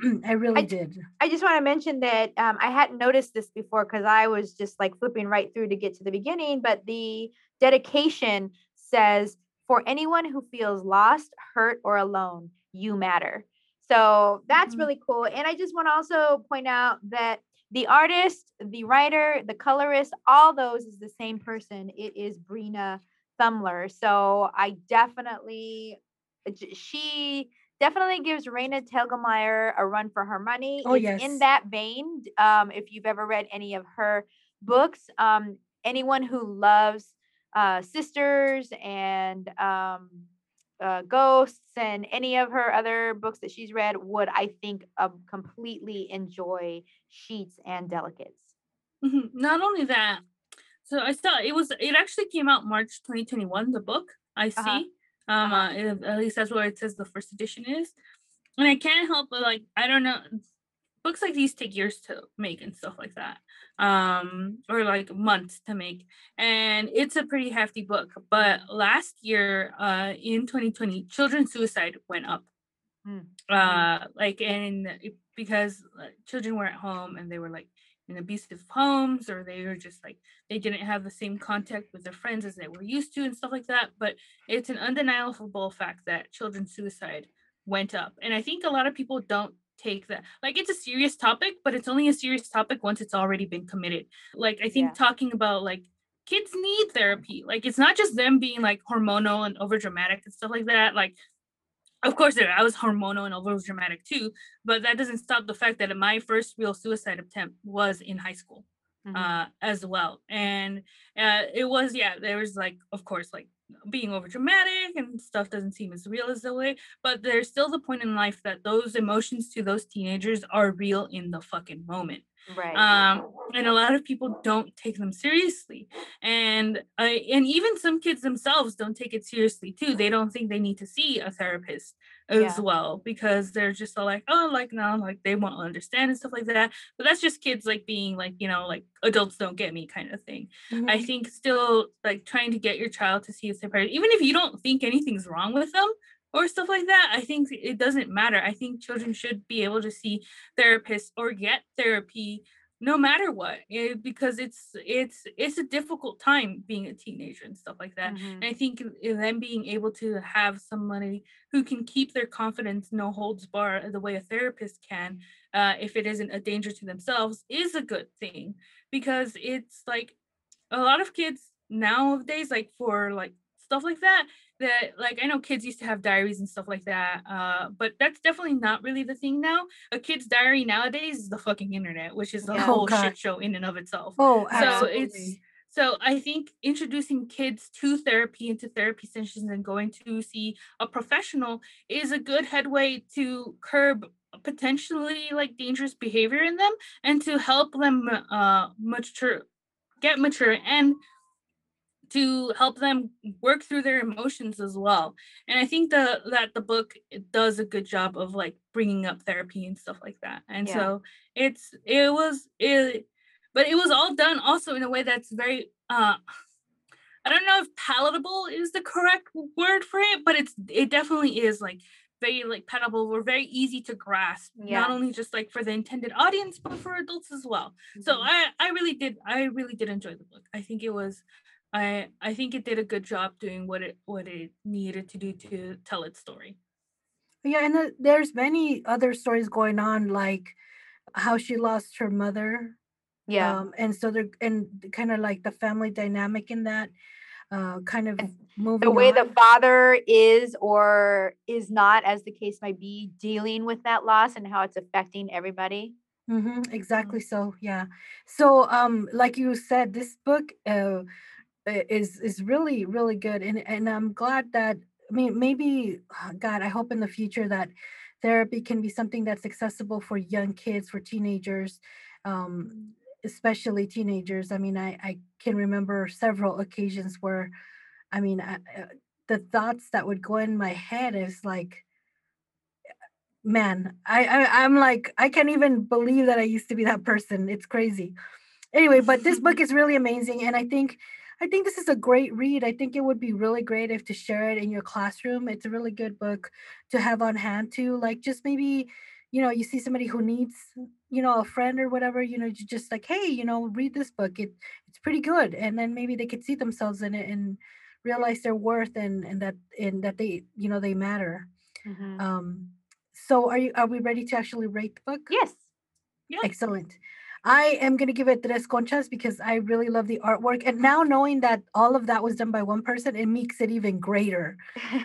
D: <clears throat> i really
E: I-
D: did
E: I just want to mention that um, I hadn't noticed this before because I was just like flipping right through to get to the beginning. But the dedication says, For anyone who feels lost, hurt, or alone, you matter. So that's
A: Mhm.
E: really cool. And I just want to also point out that the artist, the writer, the colorist, all those is the same person. It is Brenna Thummler. So I definitely, she definitely gives Raina Telgemeier a run for her money.
D: Oh,
E: it's
D: yes.
E: in that vein. Um, if you've ever read any of her books, um, anyone who loves uh, sisters and um, uh, ghosts and any of her other books that she's read would, I think, um, completely enjoy Sheets and Delicates.
A: Mhm. Not only that, so I saw it was it actually came out March 2021. The book I see,
E: Uh-huh.
A: Um, at least that's where it says the first edition is, and I can't help but like I don't know, books like these take years to make and stuff like that, um, or like months to make, and it's a pretty hefty book. But last year, uh, in 2020, children's suicide went up
E: Mm.
A: uh like and because children were at home and they were like in abusive homes or they were just like they didn't have the same contact with their friends as they were used to and stuff like that but it's an undeniable fact that children's suicide went up and i think a lot of people don't take that like it's a serious topic but it's only a serious topic once it's already been committed like i think
E: Yeah.
A: talking about like kids need therapy like it's not just them being like hormonal and over dramatic and stuff like that like of course I was hormonal and over dramatic too, but that doesn't stop the fact that my first real suicide attempt was in high school
E: Mhm.
A: uh as well. And uh it was yeah, there was like of course like being over dramatic and stuff doesn't seem as real as the way, but there's still the point in life that those emotions to those teenagers are real in the fucking moment
E: right.
A: um and a lot of people don't take them seriously and uh, and even some kids themselves don't take it seriously too they don't think they need to see a therapist as
E: Yeah.
A: well because they're just all like oh like no like they won't understand and stuff like that but that's just kids like being like you know like adults don't get me kind of thing I
D: Mhm.
A: think still like trying to get your child to see a therapist, even if you don't think anything's wrong with them or stuff like that, I think it doesn't matter. I think children should be able to see therapists or get therapy no matter what eh, because it's it's it's a difficult time being a teenager and stuff like that
E: Mhm.
A: and I think them being able to have somebody who can keep their confidence no holds bar the way a therapist can, uh, if it isn't a danger to themselves, is a good thing because it's like a lot of kids nowadays, like for like stuff like that, that like I know kids used to have diaries and stuff like that, uh, but that's definitely not really the thing now. A kid's diary nowadays is the fucking internet, which is a
E: Yeah.
D: Oh,
A: whole
D: God.
A: shit show in and of itself.
D: Oh,
A: So
D: absolutely.
A: it's so I think introducing kids to therapy and to therapy sessions and going to see a professional is a good headway to curb potentially like dangerous behavior in them and to help them uh mature get mature and to help them work through their emotions as well and i think the that the book does a good job of like bringing up therapy and stuff like that and
E: Yeah.
A: so it's it was it but it was all done also in a way that's very uh i don't know if palatable is the correct word for it but it's it definitely is like very like palatable or very easy to grasp
E: Yeah.
A: not only just like for the intended audience but for adults as well so
E: Mhm.
A: i i really did i really did enjoy the book i think it was i i think it did a good job doing what it what it needed to do to tell its story
D: Yeah, and then there's many other stories going on, like how she lost her mother.
E: yeah.
D: Um, and so they're and kind of like the family dynamic in that, uh, kind of moving
E: the way the father is or is not, as the case might be, dealing with that loss and how it's affecting everybody.
D: hmm exactly so yeah so um like you said this book uh is is really really good and and i'm glad that i mean maybe <sighs> god i hope in the future that therapy can be something that's accessible for young kids for teenagers um especially teenagers. I mean i i can remember several occasions where i mean I, uh, the thoughts that would go in my head is like man I, I i'm like i can't even believe that i used to be that person. It's crazy. Anyway but this book <laughs> is really amazing and i think i think this is a great read. I think it would be really great if to share it in your classroom. It's a really good book to have on hand too like just maybe you know you see somebody who needs you know a friend or whatever you know you just like hey you know read this book. It it's pretty good. And then maybe they could see themselves in it and realize their worth and and that and that they you know they matter.
E: Mhm.
D: um so are you are we ready to actually rate the book?
E: Yes.
D: Excellent. I am going to give it tres conchas because I really love the artwork. And now knowing that all of that was done by one person, it makes it even greater.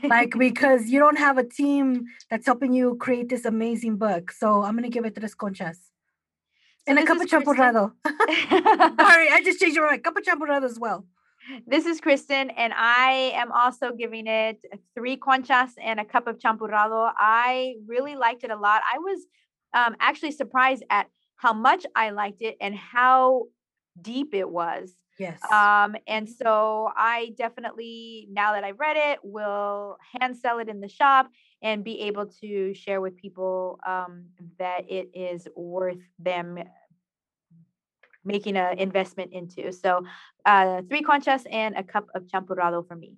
D: Like, <laughs> because you don't have a team that's helping you create this amazing book. So I'm going to give it tres conchas. and a cup of champurrado. <laughs> <laughs> Sorry, I just changed your mind. Cup of champurrado as well.
E: This is Kristen, and I am also giving it three conchas and a cup of champurrado. I really liked it a lot. I was um, actually surprised at how much I liked it and how deep it was.
D: Yes.
E: Um, and so I definitely, now that I've read it, will hand sell it in the shop and be able to share with people um, that it is worth them making an investment into. So uh, three conchas and a cup of champurrado for me.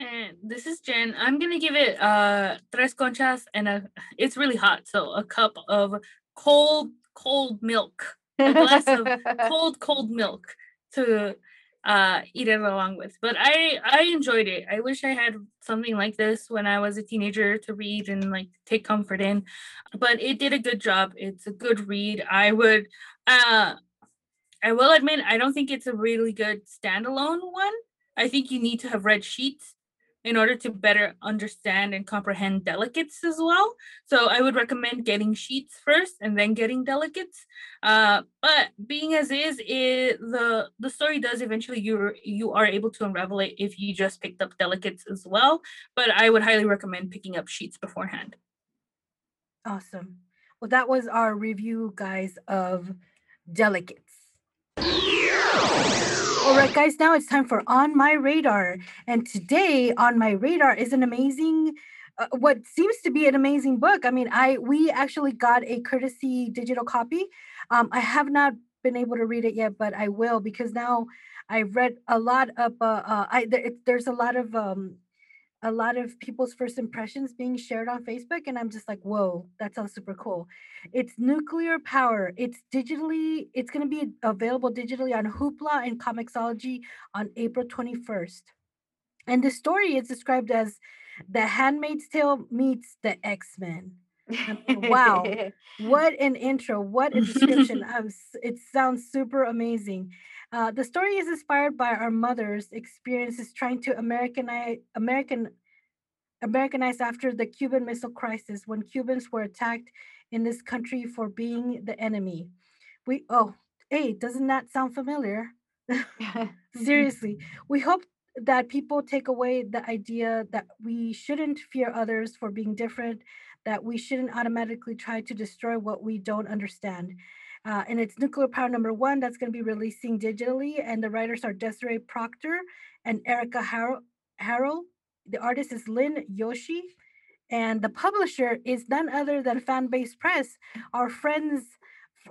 A: And this is Jen. I'm gonna give it uh tres conchas and a it's really hot, so a cup of cold, cold milk. A glass of <laughs> cold, cold milk to uh eat it along with. But I I enjoyed it. I wish I had something like this when I was a teenager to read and like take comfort in. But it did a good job. It's a good read. I would uh I will admit I don't think it's a really good standalone one. I think you need to have read sheets in order to better understand and comprehend delegates as well. So I would recommend getting sheets first and then getting delegates. Uh, but being as is, it, the the story does eventually you you are able to unravel it if you just picked up delegates as well. But I would highly recommend picking up sheets beforehand.
D: Awesome. Well, that was our review, guys, of Delegates. All right, guys, now it's time for On My Radar. And today, On My Radar is an amazing, uh, what seems to be an amazing book. I mean, I we actually got a courtesy digital copy. Um, I have not been able to read it yet, but I will because now I've read a lot of, uh, uh, I, it, there's a lot of um, a lot of people's first impressions being shared on Facebook, and I'm just like, whoa, that sounds super cool. It's nuclear power. It's digitally, it's going to be available digitally on Hoopla and Comixology on April 21st. And the story is described as The Handmaid's Tale meets the X Men. wow. <laughs> What an intro! What a description! <laughs> it sounds super amazing. Uh, the story is inspired by our mother's experiences trying to Americanize American Americanize after the Cuban Missile Crisis when Cubans were attacked in this country for being the enemy. We oh hey, doesn't that sound familiar? <laughs> Seriously, <laughs> we hope that people take away the idea that we shouldn't fear others for being different, that we shouldn't automatically try to destroy what we don't understand. Uh, and it's Nuclear Power number one that's going to be releasing digitally. And the writers are Desiree Proctor and Erica Harrell. Harrell. The artist is Lynn Yoshi. And the publisher is none other than Fanbase Press, our friends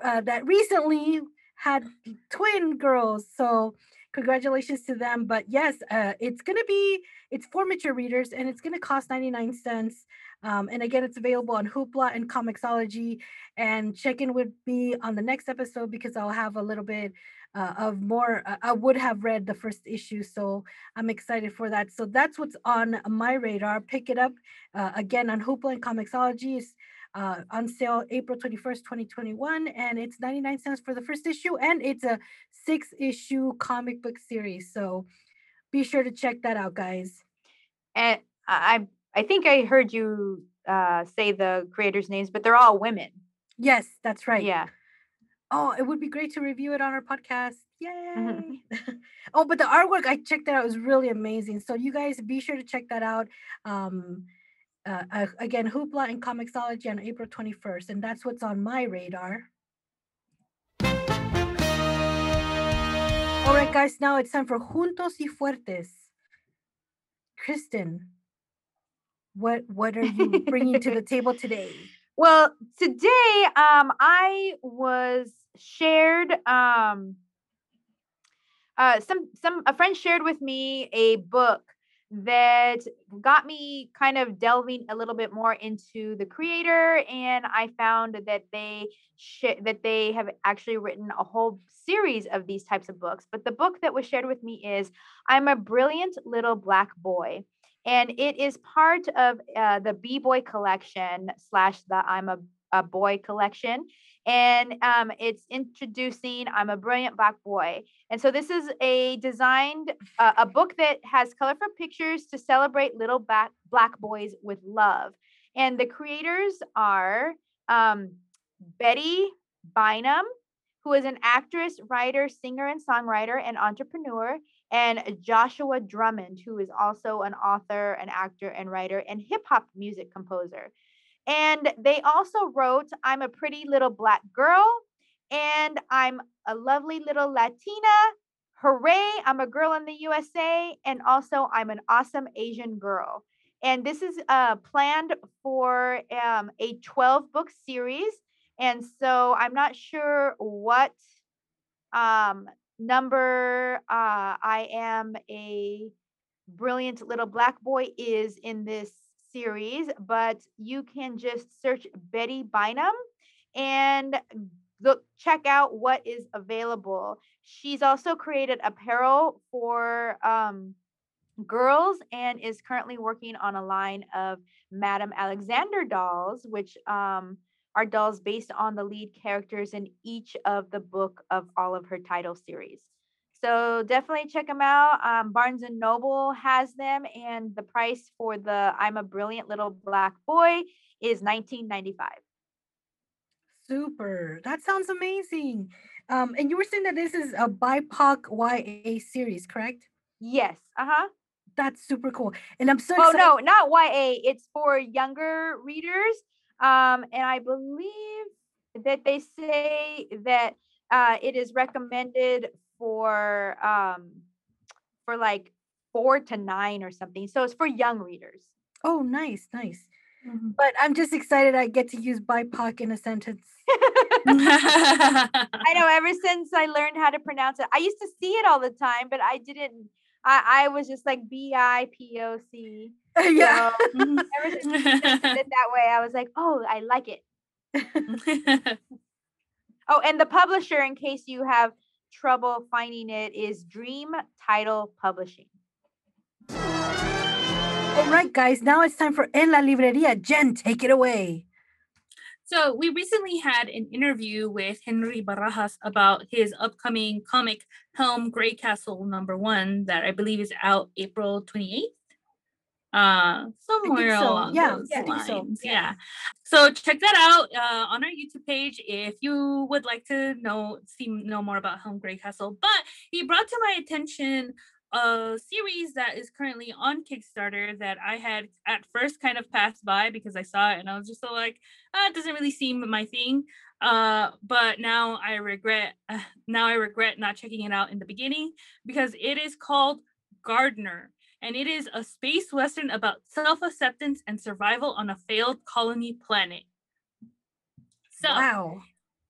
D: uh, that recently had twin girls. So congratulations to them. But yes, uh, it's going to be, it's for mature readers and it's going to cost 99 cents. Um, and again, it's available on Hoopla and Comixology. And check in with me on the next episode because I'll have a little bit uh, of more. Uh, I would have read the first issue, so I'm excited for that. So that's what's on my radar. Pick it up uh, again on Hoopla and Comixology. It's uh, on sale April 21st, 2021, and it's 99 cents for the first issue, and it's a six issue comic book series. So be sure to check that out, guys.
E: and I I think I heard you uh, say the creators' names, but they're all women.
D: Yes, that's right.
E: Yeah.
D: Oh, it would be great to review it on our podcast. Yay.
E: Mhm. <laughs>
D: oh, but the artwork, I checked it out. It was really amazing. So you guys be sure to check that out. Um, uh, uh, again, Hoopla and Comixology on April 21st. And that's what's on my radar. All right, guys, now it's time for Juntos y Fuertes. Kristen, what what are you bringing to the <laughs> table today?
E: Well, today um I was shared um uh some some a friend shared with me a book that got me kind of delving a little bit more into the creator and I found that they sh- that they have actually written a whole series of these types of books but the book that was shared with me is I'm a brilliant little black boy and it is part of uh, the B Boy collection slash the I'm a, a Boy collection. And um, it's introducing I'm a Brilliant Black Boy. And so this is a designed uh, a book that has colorful pictures to celebrate little black black boys with love. And the creators are um, Betty Bynum, who is an actress, writer, singer, and songwriter and entrepreneur, and Joshua Drummond, who is also an author, an actor, and writer, and hip hop music composer. And they also wrote I'm a Pretty Little Black Girl, and I'm a Lovely Little Latina. Hooray, I'm a girl in the USA, and also I'm an awesome Asian girl. And this is uh, planned for um, a 12 book series. And so I'm not sure what um, number uh, I am a brilliant little black boy is in this series, but you can just search Betty Bynum and look check out what is available. She's also created apparel for um, girls and is currently working on a line of Madame Alexander dolls, which um, are dolls based on the lead characters in each of the book of all of her title series. So definitely check them out. Um, Barnes and Noble has them, and the price for the "I'm a Brilliant Little Black Boy" is 19.95.
D: Super. That sounds amazing. Um, and you were saying that this is a BIPOC YA series, correct?
E: Yes. Uh huh.
D: That's super cool. And I'm so
E: Oh
D: excited.
E: no, not YA. It's for younger readers. Um, and I believe that they say that uh, it is recommended for um, for like four to nine or something. So it's for young readers.
D: Oh, nice, nice.
A: Mhm.
D: But I'm just excited I get to use BIPOC in a sentence. <laughs>
E: I know. Ever since I learned how to pronounce it, I used to see it all the time, but I didn't. I, I was just like B I P O C. <laughs>
D: yeah.
E: So mm-hmm. ever since you said <laughs> it that way, I was like, oh, I like it. <laughs> Oh, and the publisher, in case you have trouble finding it, is Dream Title Publishing.
D: All right, guys. Now it's time for En la Librería. Jen, take it away.
A: So we recently had an interview with Henry Barajas about his upcoming comic Helm Greycastle number one that I believe is out April 28th. Uh somewhere
D: so.
A: along
D: Yeah,
A: those
D: yeah, think so.
A: lines.
D: Yeah.
A: Yeah. So check that out uh, on our YouTube page if you would like to know see know more about Helm Greycastle. But he brought to my attention a series that is currently on Kickstarter that I had at first kind of passed by because I saw it and I was just so like, ah, it doesn't really seem my thing. Uh, but now I regret uh, <sighs> now I regret not checking it out in the beginning because it is called Gardener and it is a space western about self-acceptance and survival on a failed colony planet. So
D: Wow.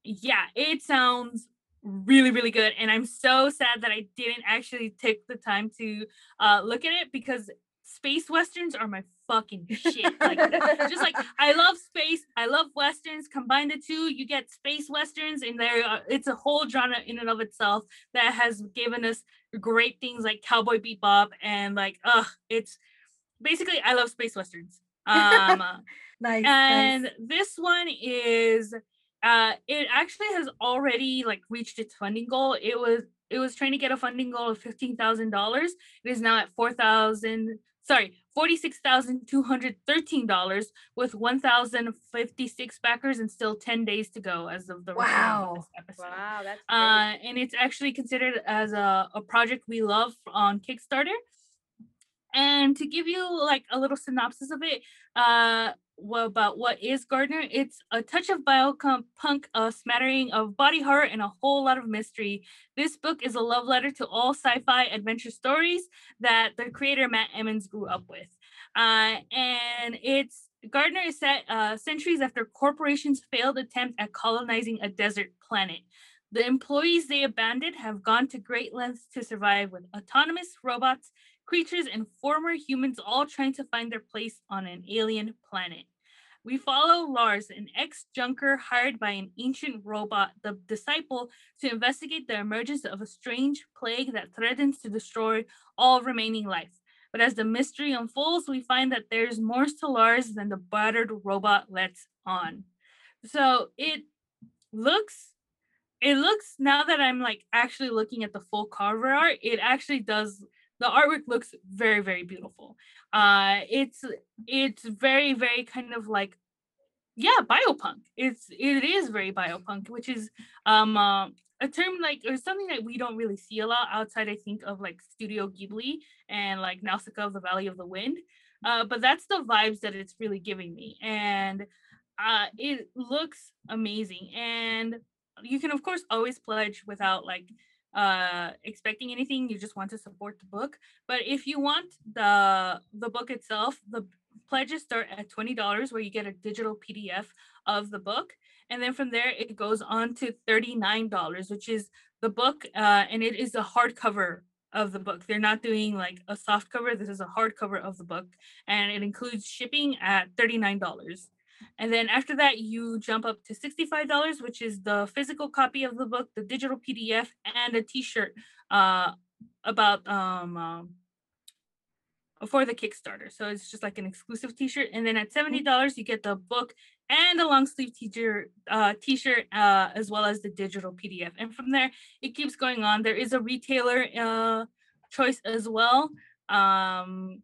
A: yeah, it sounds really, really good. And I'm so sad that I didn't actually take the time to uh, look at it because space westerns are my fucking shit. Like, just like <laughs> I love space, I love westerns. Combine the two, you get space westerns, and there are, it's a whole genre in and of itself that has given us great things like Cowboy Bebop and like, ugh, it's basically I love space westerns. Um, <laughs>
D: Nice.
A: and
D: nice.
A: this one is uh it actually has already like reached its funding goal it was it was trying to get a funding goal of $15000 it is now at sorry, $46,213 with 1,056 backers and still 10 days to go as of the of
D: Wow.
A: this episode.
E: Wow, that's
A: Uh, and it's actually considered as a, a project we love on Kickstarter. And to give you like a little synopsis of it, uh, what about what is Gardner? It's a touch of biopunk, a smattering of body horror, and a whole lot of mystery. This book is a love letter to all sci-fi adventure stories that the creator Matt Emmons grew up with. Uh, and it's Gardner is set uh, centuries after corporations' failed attempt at colonizing a desert planet. The employees they abandoned have gone to great lengths to survive with autonomous robots, creatures, and former humans all trying to find their place on an alien planet. We follow Lars, an ex junker hired by an ancient robot, the disciple, to investigate the emergence of a strange plague that threatens to destroy all remaining life. But as the mystery unfolds, we find that there's more to Lars than the battered robot lets on. So it looks it looks now that I'm like actually looking at the full cover art, it actually does the artwork looks very very beautiful. Uh it's it's very very kind of like yeah, biopunk. It's it is very biopunk, which is um uh, a term like or something that we don't really see a lot outside I think of like Studio Ghibli and like Nausicaa of the Valley of the Wind. Uh, but that's the vibes that it's really giving me. And uh, it looks amazing. And you can, of course, always pledge without like uh expecting anything you just want to support the book but if you want the the book itself the pledges start at $20 where you get a digital pdf of the book and then from there it goes on to $39 which is the book uh and it is the hardcover of the book. They're not doing like a soft cover. This is a hardcover of the book, and it includes shipping at $39. And then after that, you jump up to $65, which is the physical copy of the book, the digital PDF, and a t-shirt uh, about um, um for the Kickstarter. So it's just like an exclusive t-shirt. And then at $70, you get the book and a long sleeve t-shirt, uh, t-shirt uh, as well as the digital PDF. And from there, it keeps going on. There is a retailer uh, choice as well. Um,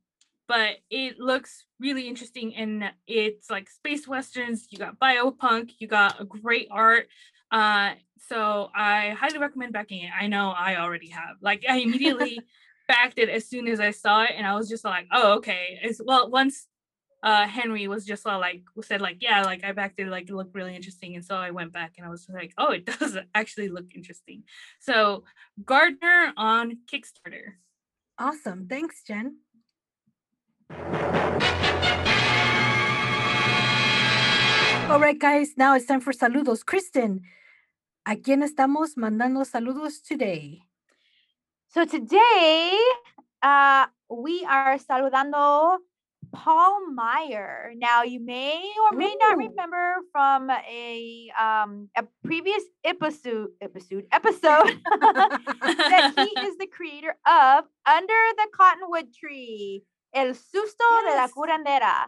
A: but it looks really interesting and it's like space westerns, you got biopunk, you got a great art. Uh, so I highly recommend backing it. I know I already have. Like I immediately <laughs> backed it as soon as I saw it, and I was just like, oh, okay. It's well, once uh Henry was just like said like yeah like I backed it like it looked really interesting and so I went back and I was like oh it <laughs> does actually look interesting so Gardner on Kickstarter
D: Awesome. Thanks, Jen. All right, guys. Now it's time for saludos. Kristen, ¿a quién estamos mandando saludos today?
E: So today, uh, we are saludando Paul Meyer. Now, you may or may not remember from a um a previous episode episode episode <laughs> that he is the creator of Under the Cottonwood Tree, El Susto de la Curandera.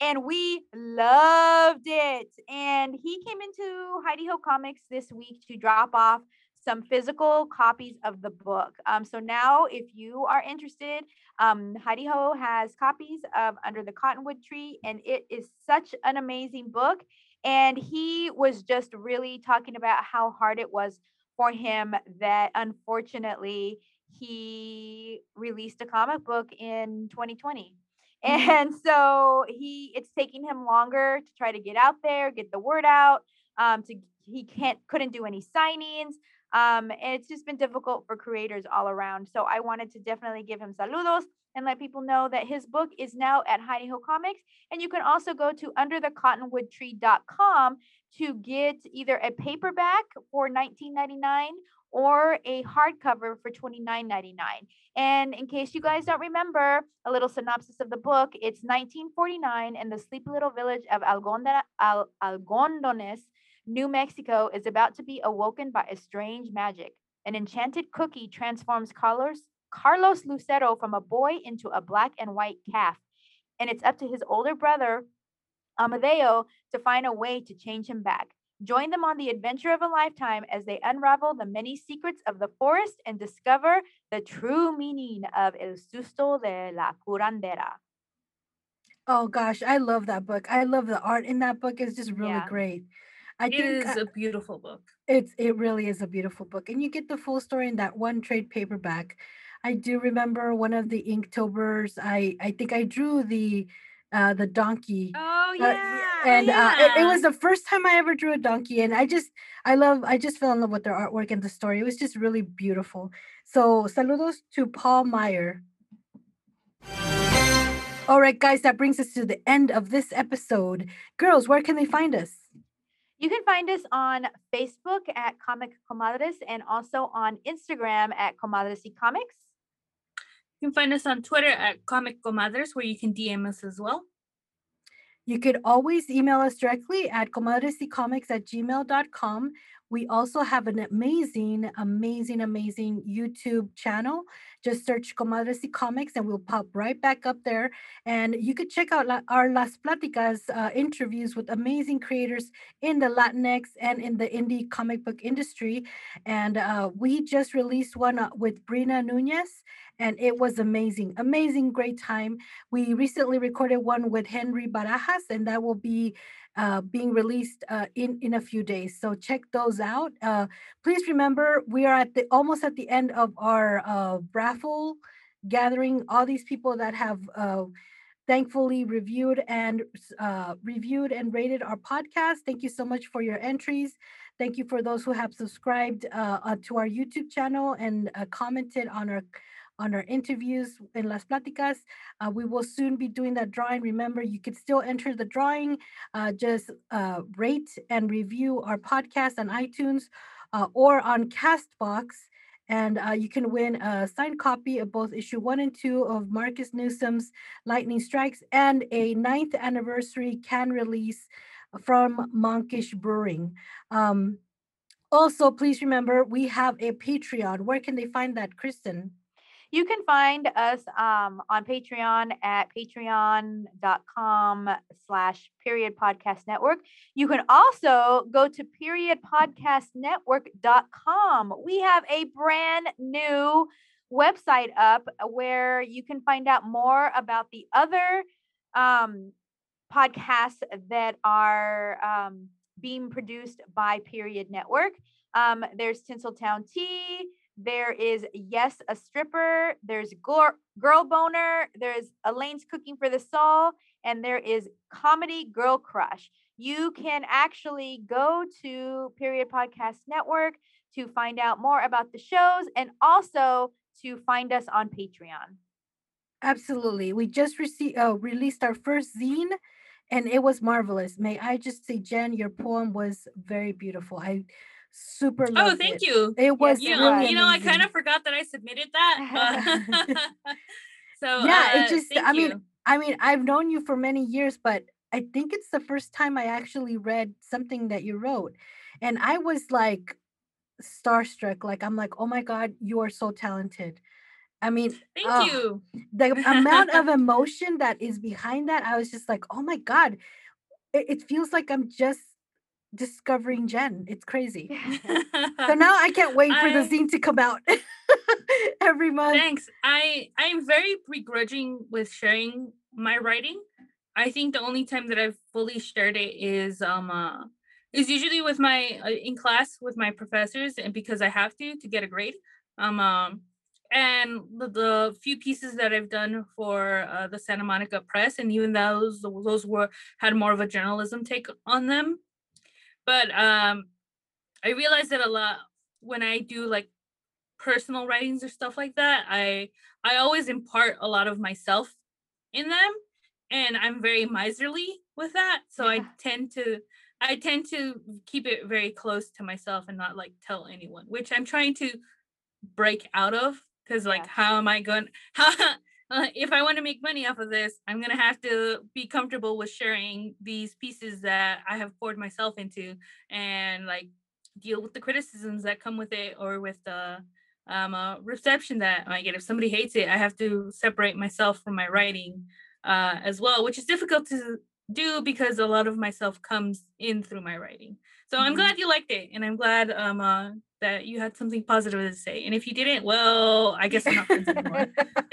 E: And we loved it. And he came into Heidi Ho Comics this week to drop off some physical copies of the book. Um, so now, if you are interested, um, Heidi Ho has copies of Under the Cottonwood Tree, and it is such an amazing book. And he was just really talking about how hard it was for him that unfortunately he released a comic book in 2020. <laughs> And so he it's taking him longer to try to get out there, get the word out. Um, to he can't couldn't do any signings. Um, and it's just been difficult for creators all around. So I wanted to definitely give him saludos and let people know that his book is now at Heidi Ho Comics. And you can also go to underthecottonwoodtree.com to get either a paperback for $19.99 or a hardcover for $29.99. And in case you guys don't remember, a little synopsis of the book it's 1949, and the sleepy little village of Algonda, Al, Algondones, New Mexico, is about to be awoken by a strange magic. An enchanted cookie transforms Carlos, Carlos Lucero from a boy into a black and white calf. And it's up to his older brother, Amadeo, to find a way to change him back. Join them on the adventure of a lifetime as they unravel the many secrets of the forest and discover the true meaning of El Susto de la Curandera.
D: Oh gosh, I love that book. I love the art in that book. It's just really
E: Yeah.
D: great. I
A: It
D: think
A: is
D: uh,
A: a beautiful book.
D: it's it really is a beautiful book, and you get the full story in that one trade paperback. I do remember one of the Inktober's. I I think I drew the uh the donkey.
E: Oh,
D: Uh, y- and uh, it, it was the first time I ever drew a donkey, and I just I love I just fell in love with their artwork and the story. It was just really beautiful. So saludos to Paul Meyer. All right, guys, that brings us to the end of this episode. Girls, where can they find us?
E: You can find us on Facebook at Comic Comadres and also on Instagram at Comadres y Comics.
A: You can find us on Twitter at Comic Comadres, where you can DM us as well.
D: You could always email us directly at comadresycomics at gmail.com. We also have an amazing, amazing, amazing YouTube channel. Just search Comadres y Comics and we'll pop right back up there. And you could check out our Las Platicas uh, interviews with amazing creators in the Latinx and in the indie comic book industry. And uh, we just released one uh, with Brina Nunez, and it was amazing, amazing, great time. We recently recorded one with Henry Barajas, and that will be uh, being released uh, in in a few days. So check those out. Uh, please remember, we are at the almost at the end of our uh, raffle gathering. All these people that have. Uh, thankfully reviewed and uh, reviewed and rated our podcast thank you so much for your entries thank you for those who have subscribed to our youtube channel and commented on our on our interviews in las platicas uh, we will soon be doing that drawing. Remember, you could still enter the drawing. Uh, just uh, rate and review our podcast on iTunes uh, or on Castbox. And uh, you can win a signed copy of both issue one and two of Marcus Newsom's Lightning Strikes and a ninth anniversary can release from Monkish Brewing. Um, also, please remember we have a Patreon. Where can they find that, Kristen?
E: You can find us um, on Patreon at patreon.com slash period podcast network. You can also go to periodpodcastnetwork.com. We have a brand new website up where you can find out more about the other um, podcasts that are um, being produced by Period Network. Um, there's Tinseltown Tea. There is Yes, a Stripper. There's Girl, Girl Boner. There's Elaine's Cooking for the Soul. And there is Comedy Girl Crush. You can actually go to Period Podcast Network to find out more about the shows and also to find us on Patreon.
D: Absolutely. We just received uh, released our first zine and it was marvelous. May I just say, Jen, your poem was very beautiful. I super
A: Oh, thank
D: it.
A: you.
D: It was
A: You know, you know, I kind of forgot that I submitted that. uh, <laughs> <laughs> so
D: Yeah, it
A: uh,
D: just-
A: thank
D: I mean,
A: you.
D: I mean, I've known you for many years, but I think it's the first time I actually read something that you wrote. And I was like starstruck. Like, I'm like, oh my God, you are so talented. I mean,
A: thank
D: oh,
A: you.
D: the amount of <laughs> emotion that is behind that, I was just like, oh my God, it, it feels like I'm just discovering Jen. It's crazy. So now I can't <laughs> wait for the zine to come out <laughs> every month.
A: Thanks. I I'm very begrudging with sharing my writing. I think the only time that I've fully shared it is um uh, is usually with my uh, in class with my professors and because I have to to get a grade. Um um and the, the few pieces that I've done for uh, the Santa Monica Press and even those those were had more of a journalism take on them. But um I realized that a lot when I do like personal writings or stuff like that i i always impart a lot of myself in them and i'm very miserly with that so i tend to i tend to keep it very close to myself and not like tell anyone which i'm trying to break out of because like
E: Yes.
A: how am i going <laughs> how uh, if i want to make money off of this i'm going to have to be comfortable with sharing these pieces that i have poured myself into and like deal with the criticisms that come with it or with the um, uh, reception that I get. If somebody hates it, I have to separate myself from my writing uh, as well, which is difficult to do because a lot of myself comes in through my writing. So I'm
E: Mhm.
A: glad you liked it, and I'm glad um uh, that you had something positive to say. And if you didn't, well, I guess we're not friends anymore. <laughs> <laughs>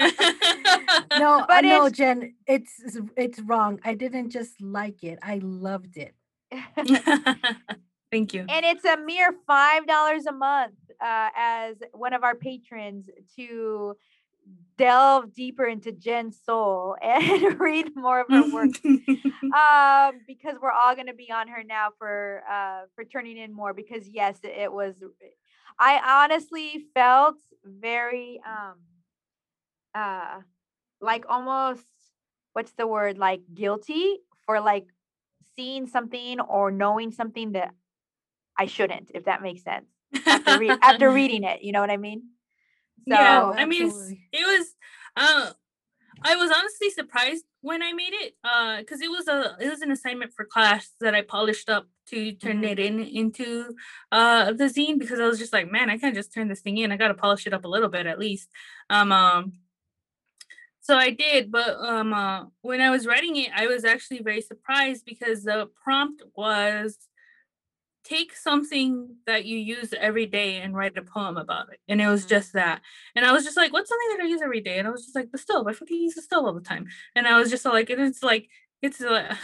D: no, uh,
E: But
D: no,
E: it's-
D: Jen, it's it's- it's wrong. I didn't just like it. I loved it. <laughs>
A: Thank you.
E: and it's a mere five dollars a month uh, as one of our patrons to delve deeper into Jen's soul <laughs> and <laughs> read more of her work. <laughs> um, because we're all going to be on her now for uh, for turning in more. Because yes, it, was. I honestly felt very um uh like almost what's the word like guilty for like seeing something or knowing something that I shouldn't, if that makes sense. After, re- after reading it, you know what I mean? So
A: yeah, I mean,
D: absolutely.
A: it was. Uh, I was honestly surprised when I made it, uh, because it was a it was an assignment for class that I polished up to turn
E: Mhm.
A: it in into uh the zine because I was just like, man, I can't just turn this thing in. I gotta polish it up a little bit at least. Um, um so I did, but um, uh, when I was writing it, I was actually very surprised because the prompt was take something that you use every day and write a poem about it. And it was
E: Mhm.
A: just that. And I was just like, what's something that I use every day? And I was just like, the stove. I fucking use the stove all the time. And I was just like, and it's like, it's a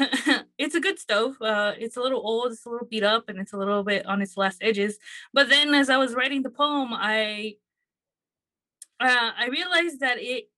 A: <laughs> it's a good stove. Uh, it's a little old, it's a little beat up, and it's a little bit on its last edges. But then as I was writing the poem, I uh, I realized that it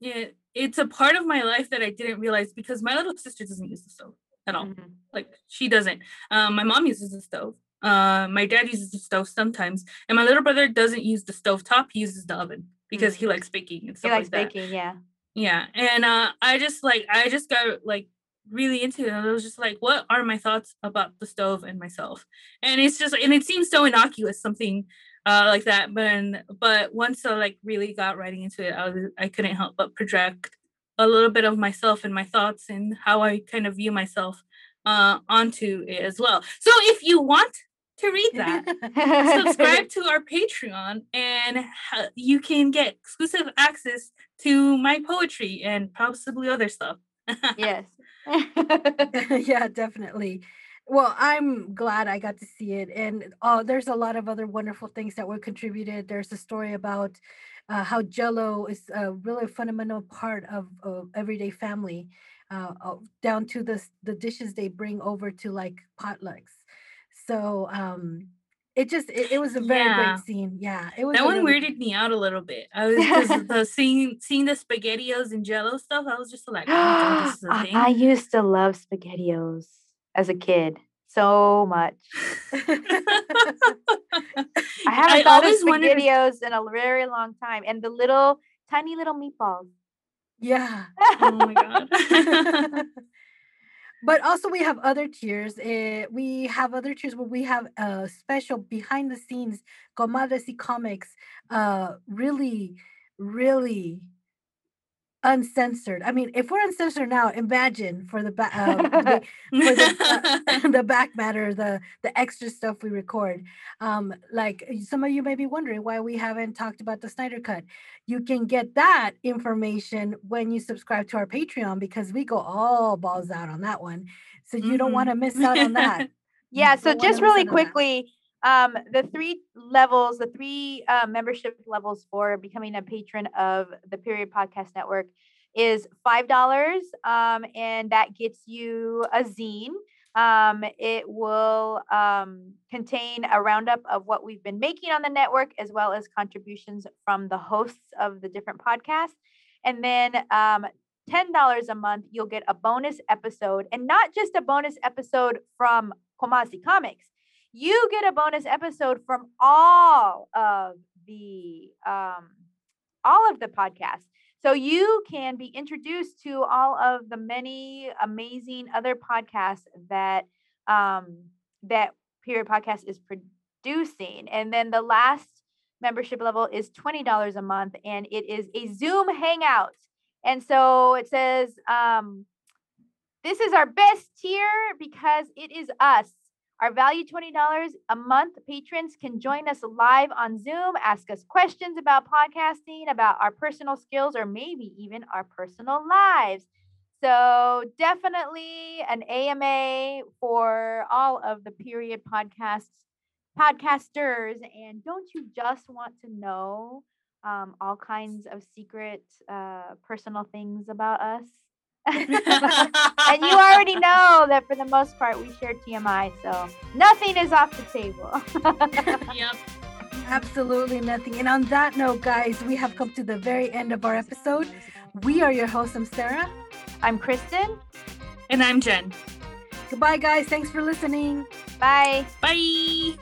A: it it's a part of my life that I didn't realize because my little sister doesn't use the stove at all.
E: Mhm.
A: Like she doesn't. Um, my mom uses the stove. Uh, my dad uses the stove sometimes, and my little brother doesn't use the stove top. He uses the oven because he likes baking and
E: he
A: stuff
E: likes
A: like that.
E: baking, yeah.
A: Yeah, and uh, I just like I just got like really into it. And I was just like, what are my thoughts about the stove and myself? And it's just and it seems so innocuous, something uh like that. But but once I like really got writing into it, I was I couldn't help but project a little bit of myself and my thoughts and how I kind of view myself uh onto it as well. So if you want to read that, <laughs> subscribe to our Patreon and you can get exclusive access to my poetry and possibly other stuff. <laughs>
E: yes. <laughs>
D: yeah, definitely. Well, I'm glad I got to see it, and uh, there's a lot of other wonderful things that were contributed. There's a story about uh, how Jello is a really fundamental part of, of everyday family, uh, uh, down to the the dishes they bring over to like potlucks. So um, it just it, it was a very
A: Yeah.
D: great zine. Yeah, it was
A: that one
D: really-
A: weirded me out a little bit. I was <laughs> the seeing seeing the spaghettios and jello stuff, I was just like, oh god, this <gasps> is a
E: I,
A: thing.
E: I used to love spaghettios as a kid so much. <laughs> I haven't thought of
A: wondered if-
E: in a very long time. And the little tiny little meatballs.
D: yeah.
A: oh my god. <laughs> <laughs>
D: but also we have other tiers. Uh, we have other tiers where we have a special behind the scenes Comadres y Comics, uh, really, really uncensored. I mean, if we're uncensored now, imagine for the back. Uh, the- <laughs> for the, uh, <laughs> the <laughs> back matter, the the extra stuff we record. Um, like some of you may be wondering why we haven't talked about the Snyder Cut. You can get that information when you subscribe to our Patreon because we go all balls out on that one. So you don't want to miss out on that.
E: Yeah,
D: You
E: so just really quickly, um, the three levels, the three uh, membership levels for becoming a patron of the Period Podcast Network is five dollars, um, and that gets you a zine. Um, it will um, contain a roundup of what we've been making on the network, as well as contributions from the hosts of the different podcasts. And then um, $10 a month, you'll get a bonus episode, and not just a bonus episode from Comadres y Comics. You get a bonus episode from all of the um, all of the podcasts. So you can be introduced to all of the many amazing other podcasts that um, that Period Podcast is producing. And then the last membership level is $20 a month, and it is a Zoom hangout. And so it says, um, this is our best tier because it is us. Our value $20 a month patrons can join us live on Zoom, ask us questions about podcasting, about our personal skills, or maybe even our personal lives. So definitely an AMA for all of the period podcasts podcasters. And don't you just want to know um, all kinds of secret uh, personal things about us? <laughs> and you already know that for the most part we share TMI, so nothing is off the table. <laughs>
A: yep.
D: Absolutely nothing. And on that note, guys, we have come to the very end of our episode. We are your hosts. I'm Sarah.
E: I'm Kristen.
A: And I'm Jen.
D: Goodbye, guys. Thanks for listening.
E: Bye.
A: Bye.